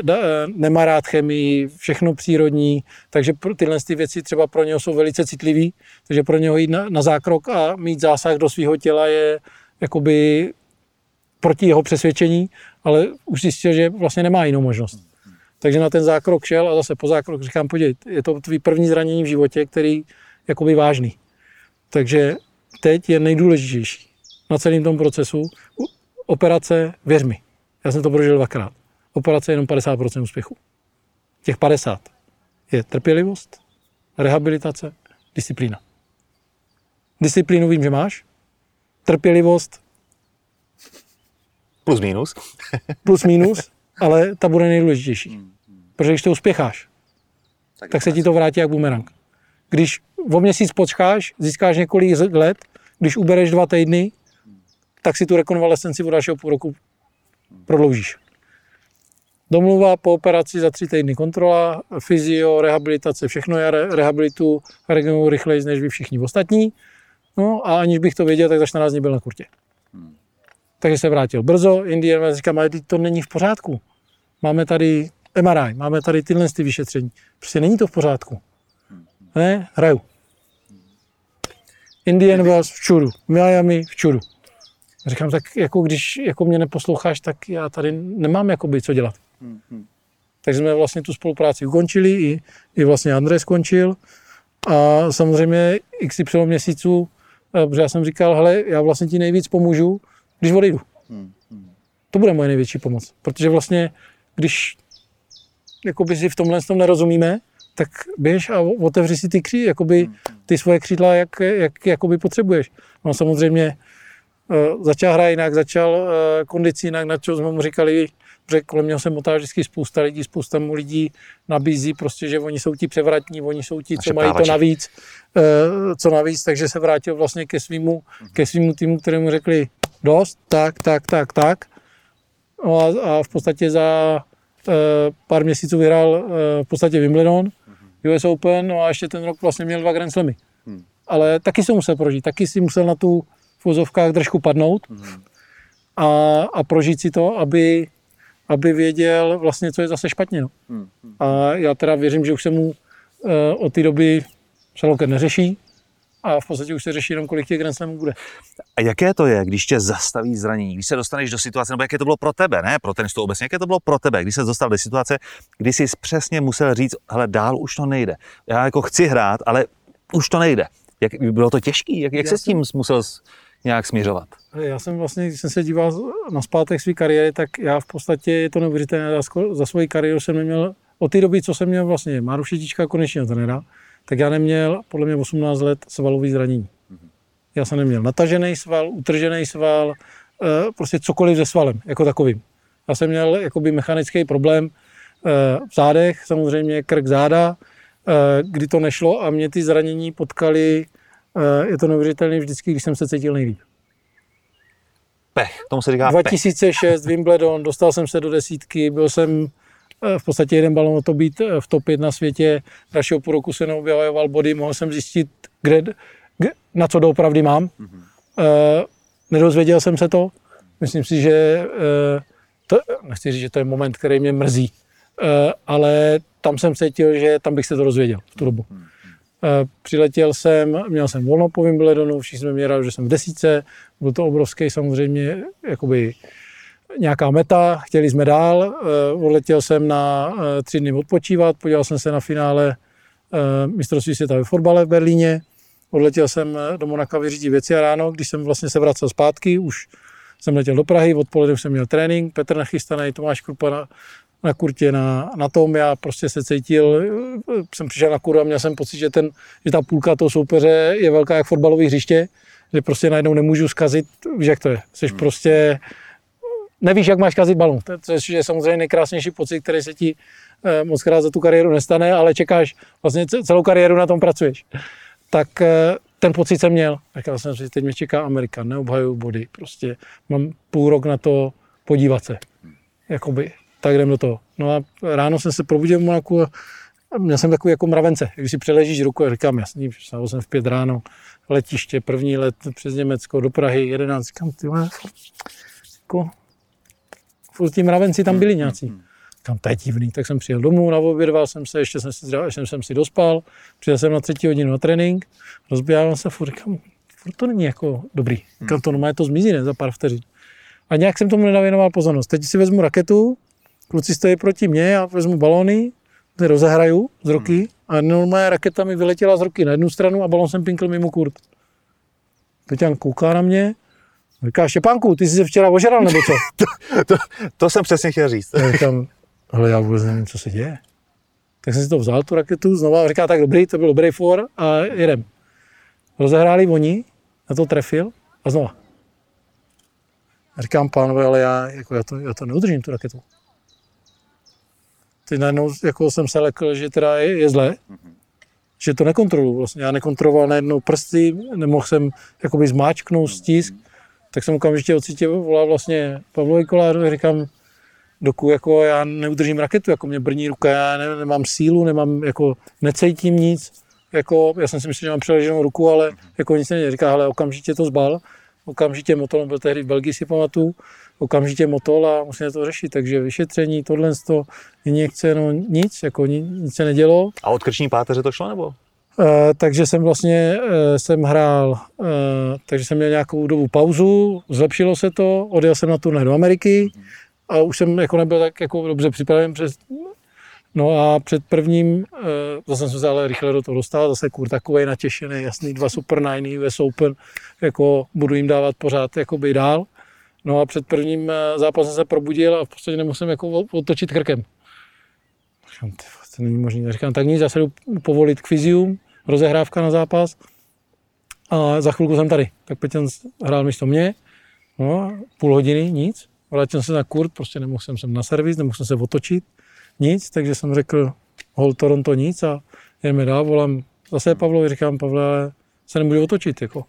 nemá rád chemii, všechno přírodní, takže tyhle ty věci třeba pro něho jsou velice citlivé, takže pro něho jít na, na zákrok a mít zásah do svého těla je jakoby proti jeho přesvědčení, ale už zjistil, že vlastně nemá jinou možnost. Takže na ten zákrok šel a zase po zákrok říkám, podívej, je to tvý první zranění v životě, který jakoby vážný. Takže teď je nejdůležitější na celém tom procesu operace, věř mi. Já jsem to prožil dvakrát operace je jenom 50% úspěchu. Těch 50 je trpělivost, rehabilitace, disciplína. Disciplínu vím, že máš, trpělivost plus minus. (laughs) plus minus, ale ta bude nejdůležitější. Protože když to uspěcháš, tak, tak se ti to vrátí jak bumerang. Když o měsíc počkáš, získáš několik let, když ubereš dva týdny, tak si tu rekonvalescenci o dalšího půl roku prodloužíš. Domluva po operaci za tři týdny kontrola, fyzio, rehabilitace, všechno já rehabilitu regeneruju rychleji než vy všichni ostatní. No a aniž bych to věděl, tak za 14 dní byl na kurtě. Hmm. Takže se vrátil brzo, Indian říká, ale to není v pořádku. Máme tady MRI, máme tady tyhle ty vyšetření. Prostě není to v pořádku. Ne, hraju. Indian Wells v čudu, Miami v čudu. Říkám, tak jako když jako mě neposloucháš, tak já tady nemám jakoby co dělat. Hmm. Takže jsme vlastně tu spolupráci ukončili, i, i vlastně Andrej skončil. A samozřejmě XY měsíců, eh, protože já jsem říkal, hele, já vlastně ti nejvíc pomůžu, když odejdu. Hmm. To bude moje největší pomoc, protože vlastně, když jakoby si v tomhle tom nerozumíme, tak běž a otevři si ty, kří, jakoby, ty svoje křídla, jak, jak jakoby potřebuješ. No samozřejmě Uh, začal hrát jinak, začal uh, kondici jinak, na čo jsme mu říkali, že kolem něho se motá vždycky spousta lidí, spousta mu lidí nabízí prostě, že oni jsou ti převratní, oni jsou ti, co mají to navíc, uh, co navíc, takže se vrátil vlastně ke svýmu, ke svýmu týmu, kterému řekli dost, tak, tak, tak, tak. No a, a v podstatě za uh, pár měsíců vyhrál uh, v podstatě Wimbledon, US Open, no a ještě ten rok vlastně měl dva Grand Slamy. Hmm. Ale taky se musel prožít, taky si musel na tu v vozovkách držku padnout hmm. a, a prožít si to, aby, aby věděl vlastně, co je zase špatně. No. Hmm. A já teda věřím, že už se mu uh, od té doby Šaloket neřeší, a v podstatě už se řeší jenom, kolik těch Grand Slamů bude. A jaké to je, když tě zastaví zranění, když se dostaneš do situace, nebo jaké to bylo pro tebe, ne pro tenistu obecně, jaké to bylo pro tebe, když se dostal do situace, kdy jsi přesně musel říct, hele, dál už to nejde. Já jako chci hrát, ale už to nejde. Jak, bylo to těžké? Jak, jak se s tím musel nějak směřovat? Já jsem vlastně, když jsem se díval na zpátek své kariéry, tak já v podstatě je to neuvěřitelné. Za, za svoji kariéru jsem neměl, od té doby, co jsem měl vlastně Máru Šetička konečního trenéra, tak já neměl podle mě 18 let svalový zranění. Já jsem neměl natažený sval, utržený sval, eh, prostě cokoliv se svalem, jako takovým. Já jsem měl jakoby mechanický problém eh, v zádech, samozřejmě krk záda, eh, kdy to nešlo a mě ty zranění potkali, je to neuvěřitelné vždycky, když jsem se cítil nejlíp. Pech, tomu se říká 2006 pech. Wimbledon, dostal jsem se do desítky, byl jsem v podstatě jeden balon to být v top 5 na světě. Dalšího půl roku se neobjevoval body, mohl jsem zjistit, kde, kde na co doopravdy mám. Mm-hmm. Nedozvěděl jsem se to. Myslím si, že to, nechci říct, že to je moment, který mě mrzí, ale tam jsem cítil, že tam bych se to dozvěděl v tu dobu. Mm-hmm. Uh, přiletěl jsem, měl jsem volno po Wimbledonu, všichni jsme měli že jsem v desíce, byl to obrovský samozřejmě jakoby nějaká meta, chtěli jsme dál, uh, odletěl jsem na uh, tři dny odpočívat, podíval jsem se na finále mistrovství světa ve fotbale v Berlíně, odletěl jsem do Monaka vyřídit věci a ráno, když jsem vlastně se vracel zpátky, už jsem letěl do Prahy, odpoledne jsem měl trénink, Petr nachystaný, Tomáš Krupa na, kurtě na, na tom, já prostě se cítil, jsem přišel na kurva a měl jsem pocit, že, ten, že ta půlka toho soupeře je velká jak fotbalové hřiště, že prostě najednou nemůžu zkazit, víš jak to je, jsi hmm. prostě nevíš, jak máš kazit balon. To je samozřejmě nejkrásnější pocit, který se ti eh, moc krát za tu kariéru nestane, ale čekáš, vlastně celou kariéru na tom pracuješ. Tak eh, ten pocit jsem měl. Říkal jsem si, teď mě čeká Amerika, neobhajuju body, prostě mám půl rok na to podívat se. Jakoby, tak jdem do toho. No a ráno jsem se probudil v Monaku a měl jsem takový jako mravence. Když si přeležíš ruku a říkám, jasný, vstal jsem v pět ráno, letiště, první let přes Německo do Prahy, 11, říkám, ty jako, furt ti mravenci tam byli nějací. Hmm, hmm, hmm. Kam to je divný, tak jsem přijel domů, naobědval jsem se, ještě jsem si, ještě jsem si dospal, přijel jsem na třetí hodinu na trénink, rozbíjával se furt, říkám, furt to není jako dobrý. Říkám, to normálně to zmizí ne, za pár vteřin. A nějak jsem tomu nedavěnoval pozornost. Teď si vezmu raketu, kluci stojí proti mně, já vezmu balony, ty rozehraju z ruky a normálně raketa mi vyletěla z ruky na jednu stranu a balon jsem pinkl mimo kurt. Peťan kouká na mě, Říká, Štěpánku, ty jsi se včera ožral, nebo co? (laughs) to, to, to, jsem přesně chtěl říct. Říkám, ale já vůbec nevím, co se děje. Tak jsem si to vzal, tu raketu, znova a říká, tak dobrý, to byl dobrý for a jedem. Rozehráli oni, na to trefil a znova. A říkám, pánové, ale já, jako já, to, já to neudržím, tu raketu. Teď najednou jako jsem se lekl, že teda je, je zlé, mm-hmm. že to nekontroluji. Vlastně já nekontroloval najednou prsty, nemohl jsem jakoby zmáčknout stisk. Mm-hmm tak jsem okamžitě ocitě volal vlastně Pavlovi Kolářovi, říkám, doku jako já neudržím raketu, jako mě brní ruka, já ne, nemám sílu, nemám, jako necítím nic, jako, já jsem si myslel, že mám přeleženou ruku, ale jako nic nedělá. Říká, ale okamžitě to zbal, okamžitě motol, byl tehdy v Belgii si pamatuju, okamžitě motol a musíme to řešit, takže vyšetření, tohle, to, injekce, no nic, jako nic, nic se nedělo. A od krční páteře to šlo, nebo? Eh, takže jsem vlastně uh, jsem hrál, uh, takže jsem měl nějakou dobu pauzu, zlepšilo se to, odjel jsem na turnaj do Ameriky a už jsem jako nebyl tak jako dobře připraven přes, no a před prvním, uh, zase jsem se ale rychle do toho dostal, zase kur takovej natěšený, jasný, dva Super Nine, US Open, jako budu jim dávat pořád jakoby dál. No a před prvním zápasem se probudil a v podstatě nemusím jako otočit krkem. Říkám, to není možné. Říkám, tak nic, já se jdu povolit k fyzium, rozehrávka na zápas a za chvilku jsem tady. Tak Peťan hrál místo mě No, půl hodiny, nic. Vrátil jsem se na kurt, prostě nemohl jsem sem na servis, nemohl jsem se otočit, nic, takže jsem řekl, hol Toronto nic a jdeme dál, volám zase Pavlovi, říkám, Pavle, se nemůžu otočit, jako.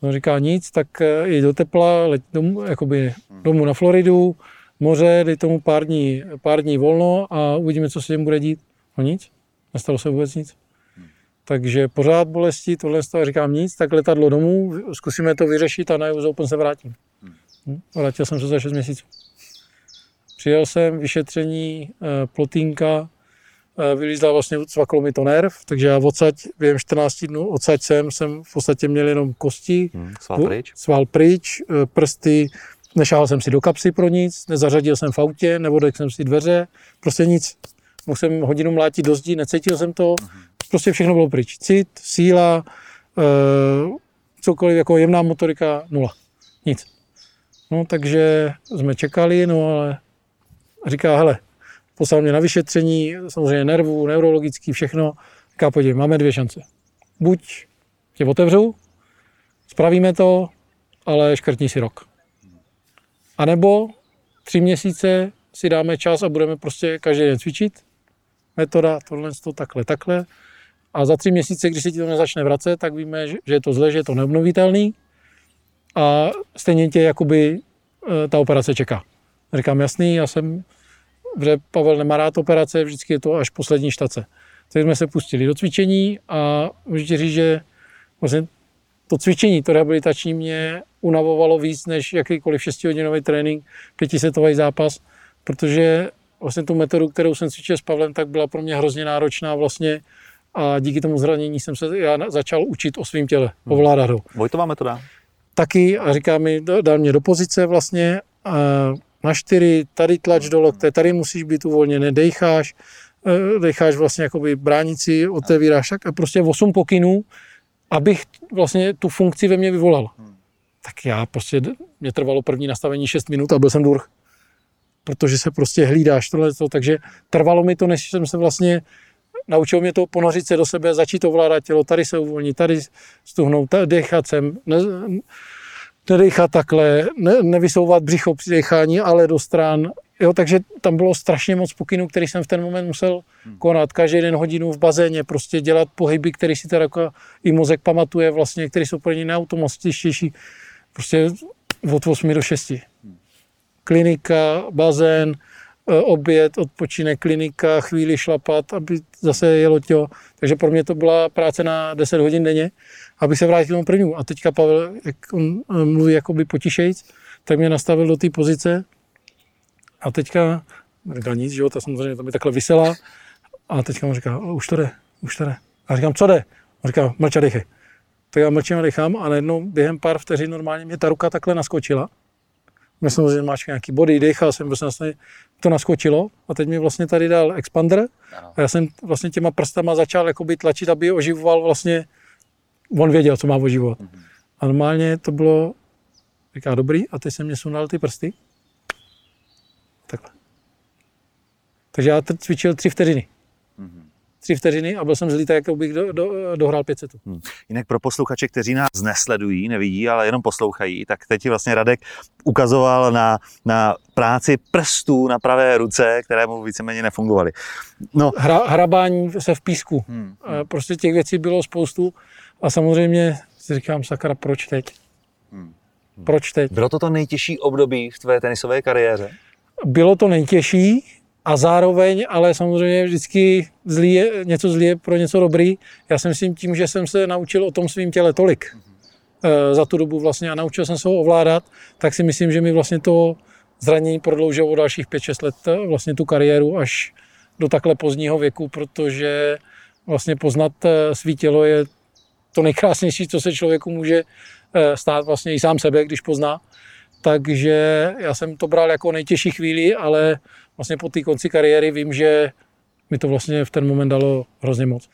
On říká nic, tak eh, jdi do tepla, leď domů, jakoby domů na Floridu, moře, dej tomu pár dní, pár dní volno a uvidíme, co se tím bude dít. No nic, nestalo se vůbec nic. Takže pořád bolesti, tohle z toho říkám nic, tak letadlo domů, zkusíme to vyřešit a na US Open se vrátím. Hm, Vrátil jsem se za 6 měsíců. Přijel jsem, vyšetření, eh, plotínka, vylízla vlastně, cvaklo mi to nerv, takže já odsaď, během 14 dnů odsaď jsem, jsem v podstatě měl jenom kosti, Hmm, sval pryč. sval pryč, eh, prsty, nešáhl jsem si do kapsy pro nic, nezařadil jsem v autě, nevodek jsem si dveře, prostě nic. Mohl jsem hodinu mlátit do zdi, necítil jsem to, prostě všechno bylo pryč. Cit, síla, eh, cokoliv, jako jemná motorika, nula. Nic. No, takže jsme čekali, no ale říká, hele, poslal mě na vyšetření, samozřejmě nervů, neurologický, všechno. Říká, podívej, máme dvě šance. Buď tě otevřu, spravíme to, ale škrtni si rok. A nebo tři měsíce si dáme čas a budeme prostě každý den cvičit. Metoda, tohle, to, takhle, takhle. A za tři měsíce, když se ti to nezačne vracet, tak víme, že je to zle, že je to neobnovitelný. A stejně tě jakoby eh, ta operace čeká. Říkám, jasný, já jsem, že Pavel nemá rád operace, vždycky je to až poslední štace. Tak jsme se pustili do cvičení a můžete říct, že vlastně to cvičení, to rehabilitační mě unavovalo víc než jakýkoliv 6-hodinový trénink, pětisetový zápas, protože vlastně tu metodu, kterou jsem cvičil s Pavlem, tak byla pro mě hrozně náročná vlastně a díky tomu zranění jsem se já začal učit o svém těle, ovládat ho. Vojtová metoda. Taky a říká mi, da- dal mě do pozice vlastně a na čtyři, tady tlač do lokte, tady musíš být uvolněný, dejcháš, eh, decháš vlastně jakoby bránici, otevíráš tak a prostě 8 pokynů, abych vlastně tu funkci ve mně vyvolal. Tak já prostě, mě trvalo první nastavení 6 minut a byl jsem durch. Protože se prostě hlídáš tohle, takže trvalo mi to, než jsem se vlastně naučil mě to ponořit se do sebe, začít ovládat tělo, tady se uvolnit, tady stuhnout, tady dechat sem, ne, nedechat takhle, ne, nevysouvat břicho při dechání, ale do stran. Jo, takže tam bylo strašně moc pokynů, který jsem v ten moment musel konat. Každý den hodinu v bazéně, prostě dělat pohyby, který si teda jako i mozek pamatuje vlastně, který jsou pro ně neautomatičtější. Prostě od 8 do 6. Klinika, bazén, eh, oběd, odpočinek, klinika, chvíli šlapat, aby zase jelo tělo. Takže pro mě to byla práce na 10 hodin denně, abych se vrátil tomu prvnímu. A teďka Pavel, jak on eh, mluví jakoby potišejc, tak mě nastavil do té pozice a teďka, říkal nic, že jo, ta samozřejmě tam je takhle vysela a teďka on říká, "O, už to jde, už to jde. A říkám, co jde? On říká, mlč a dechej. Tak já mlčím a dechám a najednou během pár vteřin normálně mě ta ruka takhle naskočila. Jsem že máš nějaký body, dechal jsem, prostě vlastně to naskočilo a teď mi vlastně tady dal expander a já jsem vlastně těma prstama začal jakoby tlačit, aby oživoval vlastně, on věděl, co má oživovat. A normálně to bylo, říká, dobrý, a teď jsem mě sundal ty prsty. Takhle. Takže já cvičil tři vteřiny. Tři vteřiny a byl jsem zlý, tak jako bych do, do, dohrál 500. Hmm. Jinak pro posluchače, kteří nás nesledují, nevidí, ale jenom poslouchají, tak teď vlastně Radek ukazoval na, na práci prstů na pravé ruce, které mu víceméně nefungovaly. No, Hra, hrabání se v písku. Hmm. Prostě těch věcí bylo spoustu a samozřejmě si říkám, sakra, proč teď? Hmm. Proč teď? bylo to to nejtěžší období v tvé tenisové kariéře? Bylo to nejtěžší a zároveň, ale samozřejmě vždycky zlý je, něco zlý je pro něco dobrý. Já si myslím tím, že jsem se naučil o tom svém těle tolik eh, za tu dobu vlastně a naučil jsem se ho ovládat, tak si myslím, že mi vlastně to zranění prodloužilo o dalších 5-6 let eh, vlastně tu kariéru až do takhle pozdního věku, protože vlastně poznat eh, svý tělo je to nejkrásnější, co se člověku může eh, stát vlastně i sám sebe, když pozná. Takže já jsem to bral jako nejtěžší chvíli, ale vlastně po té konci kariéry vím, že mi to vlastně v ten moment dalo hrozně moc.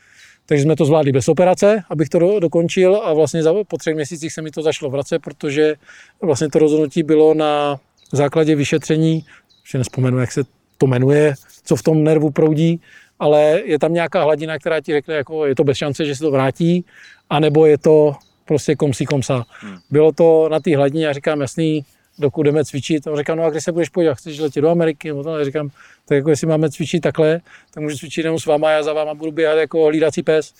Takže jsme to zvládli bez operace, abych to do, dokončil a vlastně za, po třech měsících se mi to začalo vracet, protože vlastně to rozhodnutí bylo na základě vyšetření, že nespomenu, jak se to jmenuje, co v tom nervu proudí, ale je tam nějaká hladina, která ti řekne, jako je to bez šance, že se to vrátí, anebo je to prostě komsi komsa. Bylo to na té hladině, já říkám, jasný, dokud jdeme cvičit. On říká, no a kdy se budeš podívat, chceš letět do Ameriky? Nebo to, já říkám, tak jako jestli máme cvičit takhle, tak můžu cvičit jenom s váma, já za váma budu běhat jako hlídací pes.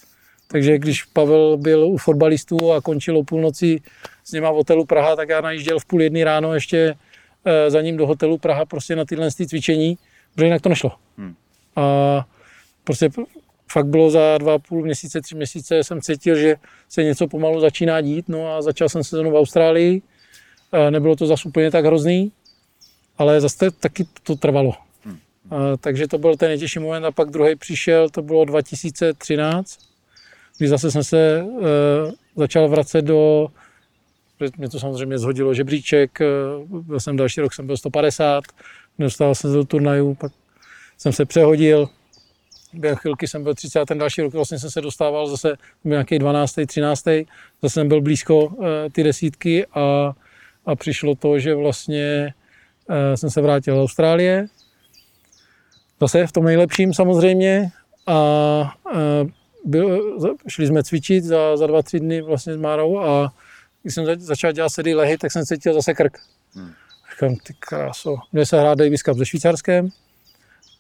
Takže když Pavel byl u fotbalistů a končil o půlnoci s něma v hotelu Praha, tak já najížděl v půl jedný ráno ještě eh, za ním do hotelu Praha prostě na tyhle ty cvičení, protože jinak to nešlo. Hmm. A prostě fakt bylo za dva půl měsíce, tři měsíce jsem cítil, že se něco pomalu začíná dít, no a začal jsem sezonu v Austrálii. Eh, Nebylo to zase úplně tak hrozný, ale zase taky to trvalo. A, takže to byl ten nejtěžší moment a pak druhý přišel, to bylo 2013, kdy zase jsem se e, začal vracet do, mě to samozřejmě zhodilo žebříček, e, byl jsem další rok, jsem byl 150, nedostal jsem se do turnajů, pak jsem se přehodil, během chvilky jsem byl 30, ten další rok vlastně jsem se dostával zase nějaký 12. 13. Zase jsem byl blízko e, ty desítky a, a přišlo to, že vlastně e, jsem se vrátil do Austrálie, zase v tom nejlepším samozřejmě a e, byl, šli jsme cvičit za, za dva, tři dny vlastně s Márou a když jsem začal dělat sedy lehy, tak jsem cítil zase krk. Hmm. Říkám, ty kráso, měl se hrát Davis Cup se Švýcarskem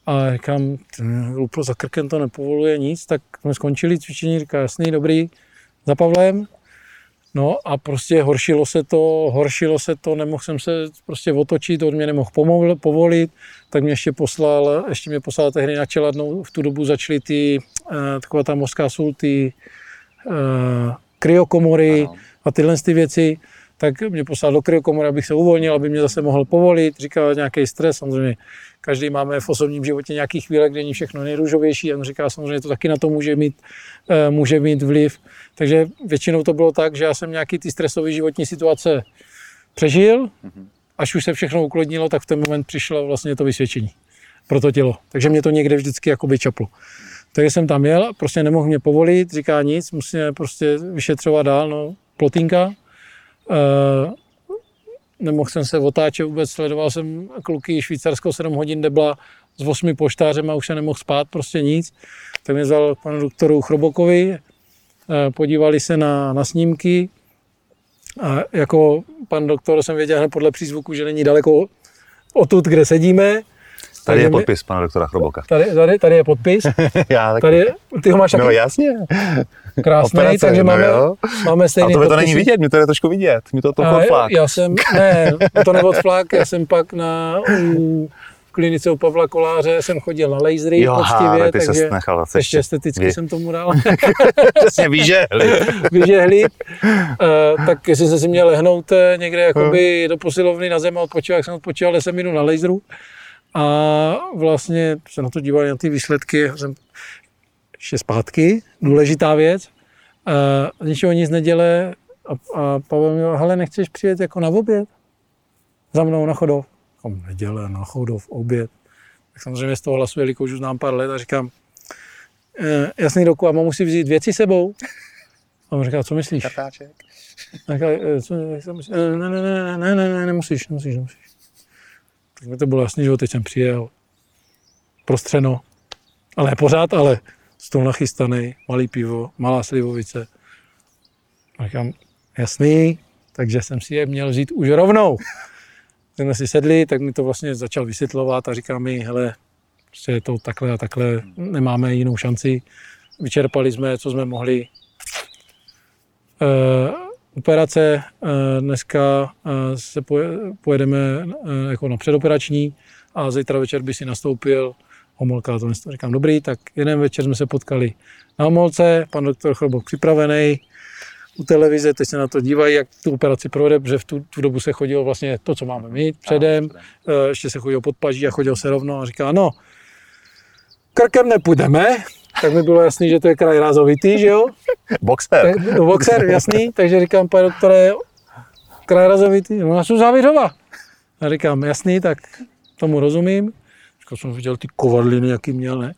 a říkám, lupo za krkem to nepovoluje nic, tak jsme skončili cvičení, říká, jasný, dobrý, za Pavlem, No a prostě horšilo se to, horšilo se to, nemohl jsem se prostě otočit, on mě nemohl pomol, povolit, tak mě ještě poslal, ještě mě poslal tehdy na čeladnou, v tu dobu začaly ty, uh, taková ta mořská sůl, ty uh, kryokomory a tyhle ty věci, tak mě poslal do kryokomory, abych se uvolnil, aby mě zase mohl povolit, říkal nějaký stres, samozřejmě každý máme v osobním životě nějaký chvíle, kde není všechno nejrůžovější a on říká, samozřejmě to taky na to může mít, eh, může mít vliv. Takže většinou to bylo tak, že já jsem nějaký ty stresové životní situace přežil, až už se všechno uklidnilo, tak v ten moment přišlo vlastně to vysvědčení pro to tělo. Takže mě to někde vždycky jakoby čaplo. Takže jsem tam jel, prostě nemohl mě povolit, říká nic, musíme prostě vyšetřovat dál, no, plotinka. E, nemohl jsem se otáčet vůbec, sledoval jsem kluky Švýcarsko 7 hodin debla s 8 poštářem a už se nemohl spát, prostě nic. Tak mě vzal panu doktoru Chrobokovi, eh, podívali se na, na snímky a jako pan doktor jsem věděl hned podle přízvuku, že není daleko odtud, kde sedíme. Tady je Takže mi- podpis pana doktora Chroboka. Tady, tady, tady je podpis, (laughs) Já taky. tady, je- ty ho máš taky No jasně. krásný, operace, takže no máme, jo. máme stejný to to není vidět, mě to je trošku vidět. Mě to to A flak. já jsem, ne, to neodflak, já jsem pak na u, v klinice u Pavla Koláře jsem chodil na lasery Jo, poctivě, ale ty takže se nechal ještě ještě esteticky vy- jsem tomu dal (laughs) přesně vyžehli. (laughs) vyžehlit. Uh, tak jestli jsem si měl lehnout eh, někde jakoby do posilovny na zem a odpočíval, jak jsem odpočíval 10 minut na laseru. A vlastně se na to dívali na ty výsledky, jsem ještě zpátky, důležitá věc. Z ničeho nic neděle a, a Pavel mi hele, nechceš přijet jako na oběd? Za mnou na chodov. Říkám, neděle, na chodov, oběd. Tak samozřejmě z toho hlasu, jelikož už znám pár let a říkám, e, jasný roku, a mám musí vzít věci sebou? A on říká, co myslíš? Kartáček. A říká, "E, co, myslíš? "E, Ne, ne, ne, ne, ne, ne, nemusíš, nemusíš, nemusíš. Tak mi to bylo jasný, že teď jsem přijel. Prostřeno. Ale ne pořád, ale stůl nachystaný, malý pivo, malá slivovice. A říkám, jasný, takže jsem si je měl vzít už rovnou. Tak (laughs) jsme si sedli, tak mi to vlastně začal vysvětlovat a říká mi, hele, prostě je to takhle a takhle, nemáme jinou šanci. Vyčerpali jsme, co jsme mohli. Uh, operace, uh, dneska uh, se poje, pojedeme uh, jako na předoperační a zítra večer by si nastoupil Homolka, to dnes- říkám, dobrý, tak jeden večer jsme se potkali na Homolce, pan doktor Chrobok připravený, u televize, teď se na to dívají, jak tu operaci provede, protože v tu, tu dobu se chodilo vlastně to, co máme mít předem, Eh, ještě se chodil pod paží a chodil se rovno a říká, no, krkem nepůjdeme, tak mi bylo jasný, že to je kraj rázovitý, že jo? Boxer. Tak, no, boxer, jasný, takže říkám, pane doktore, kraj rázovitý, no já jsem závěřova. A říkám, jasný, tak tomu rozumím. Říkal jsem viděl ty kovadliny, jaký měl, ne?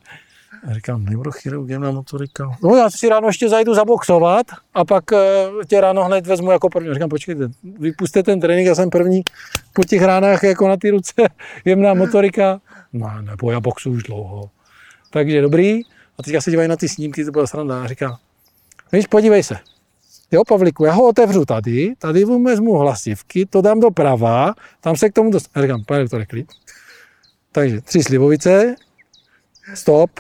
A říkám, neurochirurg, jdem na motorika. No já si ráno ještě zajdu zaboxovat a pak uh, tě ráno hned vezmu jako první. Říkám, počkejte, vypuste ten trénink, já jsem první po těch ránách jako na ty ruce, (laughs) jemná motorika. No nebo já boxu už dlouho. Takže dobrý. A teďka se dívají na ty snímky, to byla sranda. A říká, víš, podívej se. Jo, Pavliku, já ho otevřu tady, tady mu vezmu hlasivky, to dám doprava, tam se k tomu dostanu. Já říkám, pane doktore, klid. Takže tři slivovice, stop,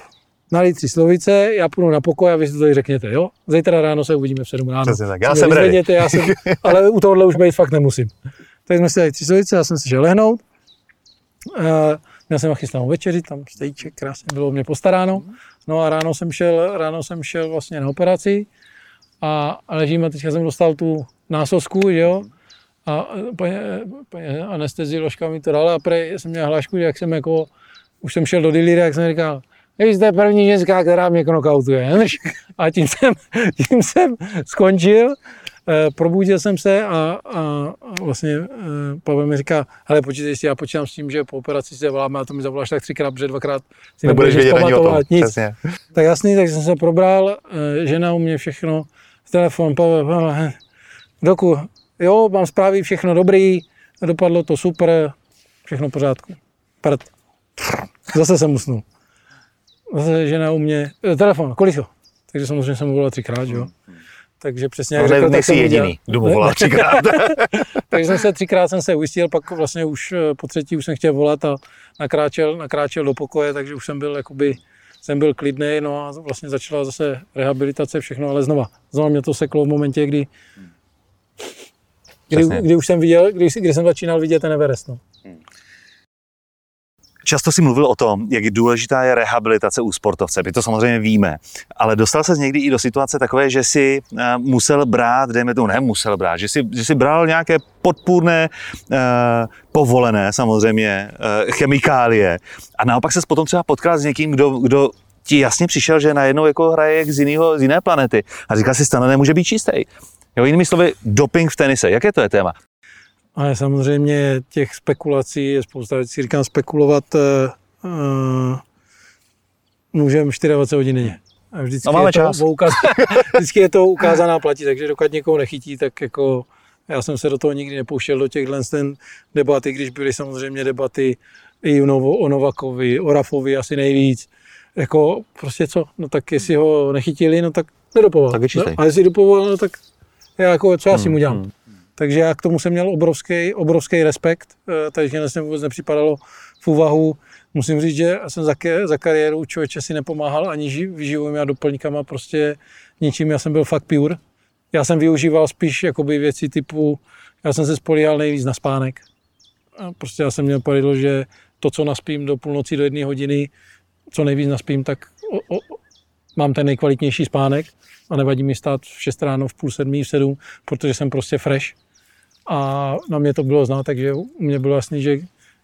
nalít tři slivovice, já půjdu na pokoj a vy si to tady řekněte, jo? Zítra ráno se uvidíme v 7 ráno. Přesně tak, já jsem ready. Já jsem, (laughs) ale u tohohle už být fakt nemusím. Tak jsme si dali tři slivovice, já jsem si šel lehnout. Uh, měl jsem nachystanou večeři, tam stejíček, krásně bylo mě postaráno. No a ráno jsem šel, ráno jsem šel vlastně na operaci a ležím a teďka jsem dostal tu násosku, jo. A paní, paní anestezioložka mi to dala a prej jsem měl hlášku, že jak jsem jako, už jsem šel do delíra, jak jsem říkal, vy jste první ženská, která mě knockoutuje. (laughs) A tím jsem, tím jsem skončil. Eh, probudil jsem se a, a, a vlastně eh, Pavel mi říká, hele, počítej si, já počítám s tím, že po operaci se voláme a to mi zavoláš tak třikrát, protože dvakrát si nebudeš vědět ani o tom. Nic. Přesně. Tak jasný, tak jsem se probral, eh, žena u mě všechno, telefon, Pavel, Pavel, doku, jo, mám zprávy, všechno dobrý, dopadlo to super, všechno v pořádku. Prd. Zase jsem usnul. Zase žena u mě, telefon, kolik to? Takže samozřejmě jsem mu volal třikrát, jo. Takže přesně jak no, řekl, nejsi jediný, kdo mu volal třikrát. (laughs) Takže jsem se třikrát jsem se ujistil, pak vlastně už eh, po třetí už jsem chtěl volat a nakráčel, nakráčel do pokoje, takže už jsem byl jakoby, jsem byl klidný, no a vlastně začala zase rehabilitace, všechno, ale znova, znova mě to seklo v momentě, kdy, kdy, kdy už jsem viděl, kdy, kdy jsem začínal vidět ten Everest. No. Často si mluvil o tom, jak důležitá je rehabilitace u sportovce. My to samozřejmě víme. Ale dostal se někdy i do situace takové, že si eh, musel brát, dejme tomu, ne musel brát, že si, že si bral nějaké podpůrné, uh, povolené samozřejmě uh, chemikálie. A naopak se potom třeba potkal s někým, kdo, kdo ti jasně přišel, že najednou jako hraje z, jinýho, z jiné planety. A říkal si, stane nemůže být čistý. Jo, jinými slovy, doping v tenise. Jaké to je téma? Ale samozřejmě těch spekulací je spousta věcí. Říkám, spekulovat uh, můžeme 24 hodin denně. A vždycky, no, máme je čas. To ukaz, (laughs) vždycky je to ukázaná platí, takže dokud někoho nechytí, tak jako já jsem se do toho nikdy nepouštěl, do těchhle ten debaty, když byly samozřejmě debaty i o Novakovi, o Rafovi asi nejvíc. Jako prostě co, no tak jestli ho nechytili, no tak nedopoval. Tak je no, a jestli dopoval, no tak já jako, co já si mu dělám. Hmm. Takže já k tomu jsem měl obrovský, obrovský respekt, eh, takže mě vůbec nepřipadalo v úvahu. Musím říct, že jsem za, za kariéru člověče si nepomáhal ani výživovými a doplňkama, prostě ničím, já jsem byl fakt pure. Já jsem využíval spíš jakoby věci typu, já jsem se spolíhal nejvíc na spánek. A prostě já jsem měl pravidlo, že to, co naspím do půlnoci, do jedné hodiny, co nejvíc naspím, tak o, o, mám ten nejkvalitnější spánek a nevadí mi stát v 6 ráno, v půl sedmí, v sedm, protože jsem prostě fresh. A na mě to bylo znát, takže u mě bylo jasný, že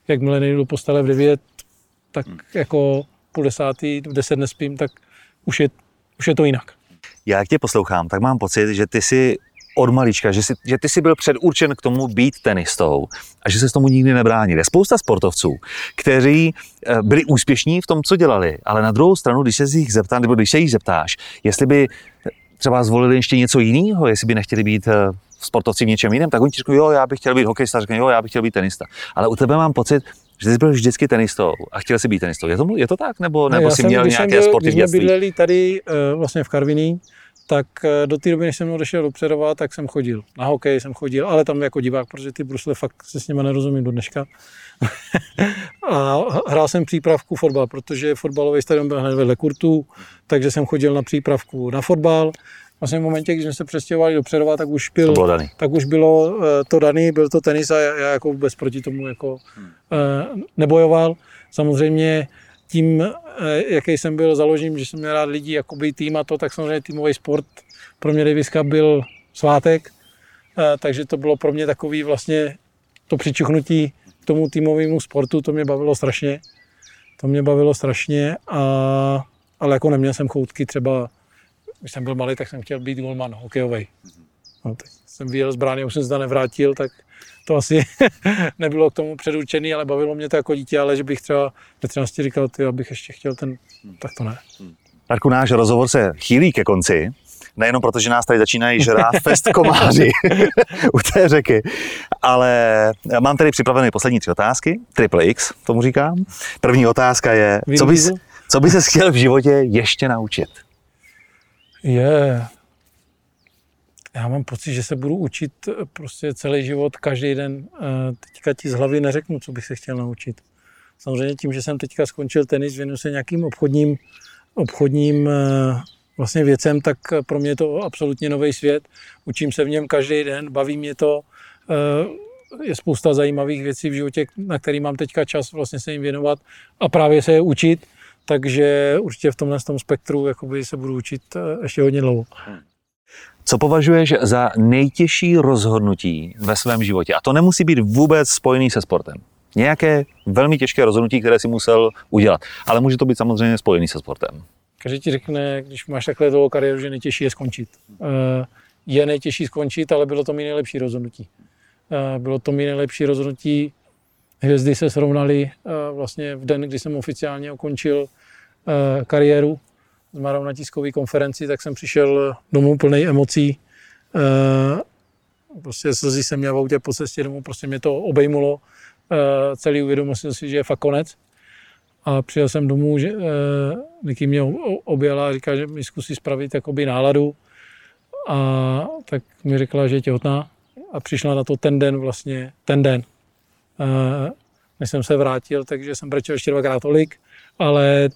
jakmile nejdu do postele v 9, tak hmm. jako půl desátý, v 10 nespím, tak už je, už je to jinak. Já jak tě poslouchám, tak mám pocit, že ty si od malička, že, jsi, že ty jsi byl předurčen k tomu být tenistou a že se s tomu nikdy nebránil. Je spousta sportovců, kteří eh, byli úspěšní v tom, co dělali, ale na druhou stranu, když se jich zeptá, nebo když se jich zeptáš, jestli by třeba zvolili ještě něco jiného, jestli by nechtěli být eh, sportovci v něčem jiném, tak oni ti řeknou, jo, já bych chtěl být hokejista, řekne, jo, já bych chtěl být tenista. Ale u tebe mám pocit, že jsi byl vždycky tenistou a chtěl jsi být tenistou. Je to, je to tak? Nebo, nebo jsi jsem, měl nějaké byl, sporty Když jsme bydleli tady uh, vlastně v Karviní, tak uh, do té doby, než jsem odešel do Přerova, tak jsem chodil. Na hokej jsem chodil, ale tam jako divák, protože ty brusle fakt se s nimi nerozumím do dneška. (laughs) a hrál jsem přípravku fotbal, protože fotbalový stadion byl hned vedle kurtu, takže jsem chodil na přípravku na fotbal vlastně v momentě, když jsme se přestěhovali do Přerova, tak už, byl, to bylo daný. tak už bylo uh, to daný, byl to tenis a já, já jako vůbec proti tomu jako uh, nebojoval. Samozřejmě tím, uh, jaký jsem byl založím, že jsem měl rád lidi, jakoby tým a to, tak samozřejmě týmový sport pro mě Daviska byl svátek, takže to bylo pro mě takový vlastně to přičuchnutí k tomu týmovému sportu, to mě bavilo strašně. To mě bavilo strašně, a, ale jako neměl jsem choutky třeba když jsem byl malý, tak jsem chtěl být golman hokejový. No, tak jsem vyjel z brány, už jsem se nevrátil, tak to asi (laughs) nebylo k tomu předurčený, ale bavilo mě to jako dítě, ale že bych třeba ve 13 říkal, ty, abych ještě chtěl ten, tak to ne. Marku, náš rozhovor se chýlí ke konci, nejenom proto, že nás tady začínají žrát (laughs) fest komáři (laughs) u té řeky, ale mám tady připravené poslední tři otázky, triple X, tomu říkám. První otázka je, co bys, co bys se chtěl v životě ještě naučit? Je Já mám pocit, že se budu učit eh, prostě celý život, každý den. Eh, teďka ti z hlavy neřeknu, co bych se chtěl naučit. Samozřejmě tím, že jsem teďka skončil tenis, věnuju se nějakým obchodním, obchodním eh, vlastně věcem, tak pro mě je to absolutně nový svět. Učím se v něm každý den, baví mě to. Je spousta zajímavých věcí v životě, na který mám teďka čas vlastně se jim věnovat a právě se je učit. Takže určitě v tomhle tom spektru jakoby se budu učit ještě hodně dlouho. Co považuješ za nejtěžší rozhodnutí ve svém životě? A to nemusí být vůbec spojený se sportem. Nějaké velmi těžké rozhodnutí, které si musel udělat. Ale může to být samozřejmě spojený se sportem. Každý ti řekne, když máš takhle dlouhou kariéru, že nejtěžší je skončit. Eh, je nejtěžší skončit, ale bylo to mi nejlepší rozhodnutí. Eh, bylo to mi nejlepší rozhodnutí. Hvězdy se srovnaly eh, vlastně v den, kdy jsem oficiálně ukončil kariéru s Marou na tiskové konferenci, tak jsem přišel domů plný emocí. E, prostě slzy jsem měl v autě po cestě domů, prostě mě to obejmulo. Celý uvědomil jsem si, že je fakt konec. A přijel jsem domů, že Niky mě objela a říká, že mi zkusí spravit jakoby náladu. A tak mi řekla, že je těhotná. A přišla na to ten den vlastně, ten den. E, než jsem se vrátil, takže jsem brečel ještě dvakrát tolik, ale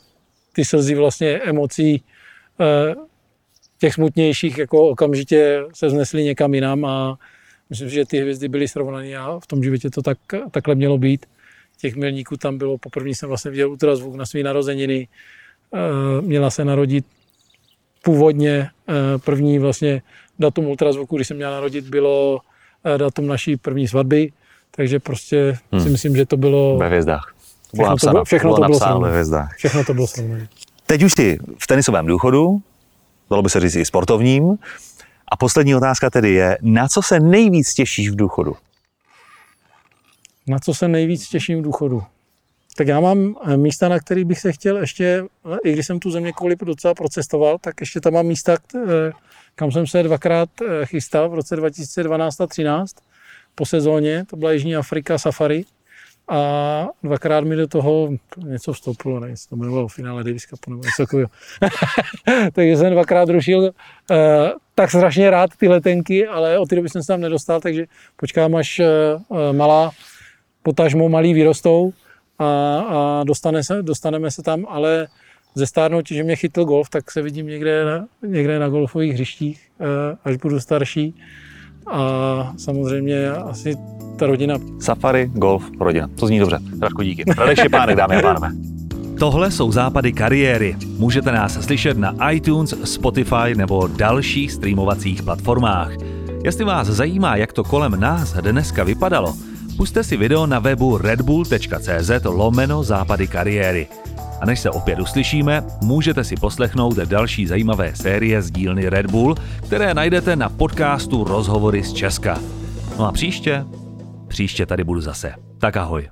ty slzy vlastně emocí eh, těch smutnějších jako okamžitě se znesly někam jinam a myslím, že ty hvězdy byly srovnané a v tom životě to tak, takhle mělo být. Těch milníků tam bylo, poprvé jsem vlastně viděl ultrazvuk na své narozeniny, eh, měla se narodit původně eh, první vlastně datum ultrazvuku, když jsem měla narodit, bylo datum naší první svatby, takže prostě hmm. si myslím, že to bylo... Ve hvězdách. Všechno to bylo, všechno to bylo srovnané. Všechno to bylo srovnané. Teď už ty v tenisovém důchodu, dalo by se říct i sportovním. A poslední otázka tedy je, na co se nejvíc těšíš v důchodu? Na co se nejvíc těším v důchodu? Tak já mám eh, místa, na který bych se chtěl ještě, i když jsem tu země kvůli docela procestoval, tak ještě tam mám místa, eh, kam jsem se dvakrát eh, chystal v roce 2012 a 2013 po sezóně, to byla Jižní Afrika Safari, a dvakrát mi do toho něco vstoupilo, ne, to jmenovalo finále Davis Cupu nebo něco takového. (laughs) takže jsem dvakrát rušil uh, tak strašně rád ty letenky, ale od té doby jsem se tam nedostal, takže počkám, až uh, malá, potažmo malý vyrostou a, a dostane se, dostaneme se tam, ale ze stárnutí, že mě chytl golf, tak se vidím někde na, někde na golfových hřištích, uh, až budu starší a samozřejmě asi ta rodina. Safari, golf, rodina. To zní dobře. Radko, díky. Radek Šepánek, dámy a pánové. Tohle jsou západy kariéry. Můžete nás slyšet na iTunes, Spotify nebo dalších streamovacích platformách. Jestli vás zajímá, jak to kolem nás dneska vypadalo, puste si video na webu redbull.cz lomeno západy kariéry. A než se opět uslyšíme, můžete si poslechnout další zajímavé série z dílny Red Bull, které najdete na podcastu Rozhovory z Česka. No a příště? Příště tady budu zase. Tak ahoj.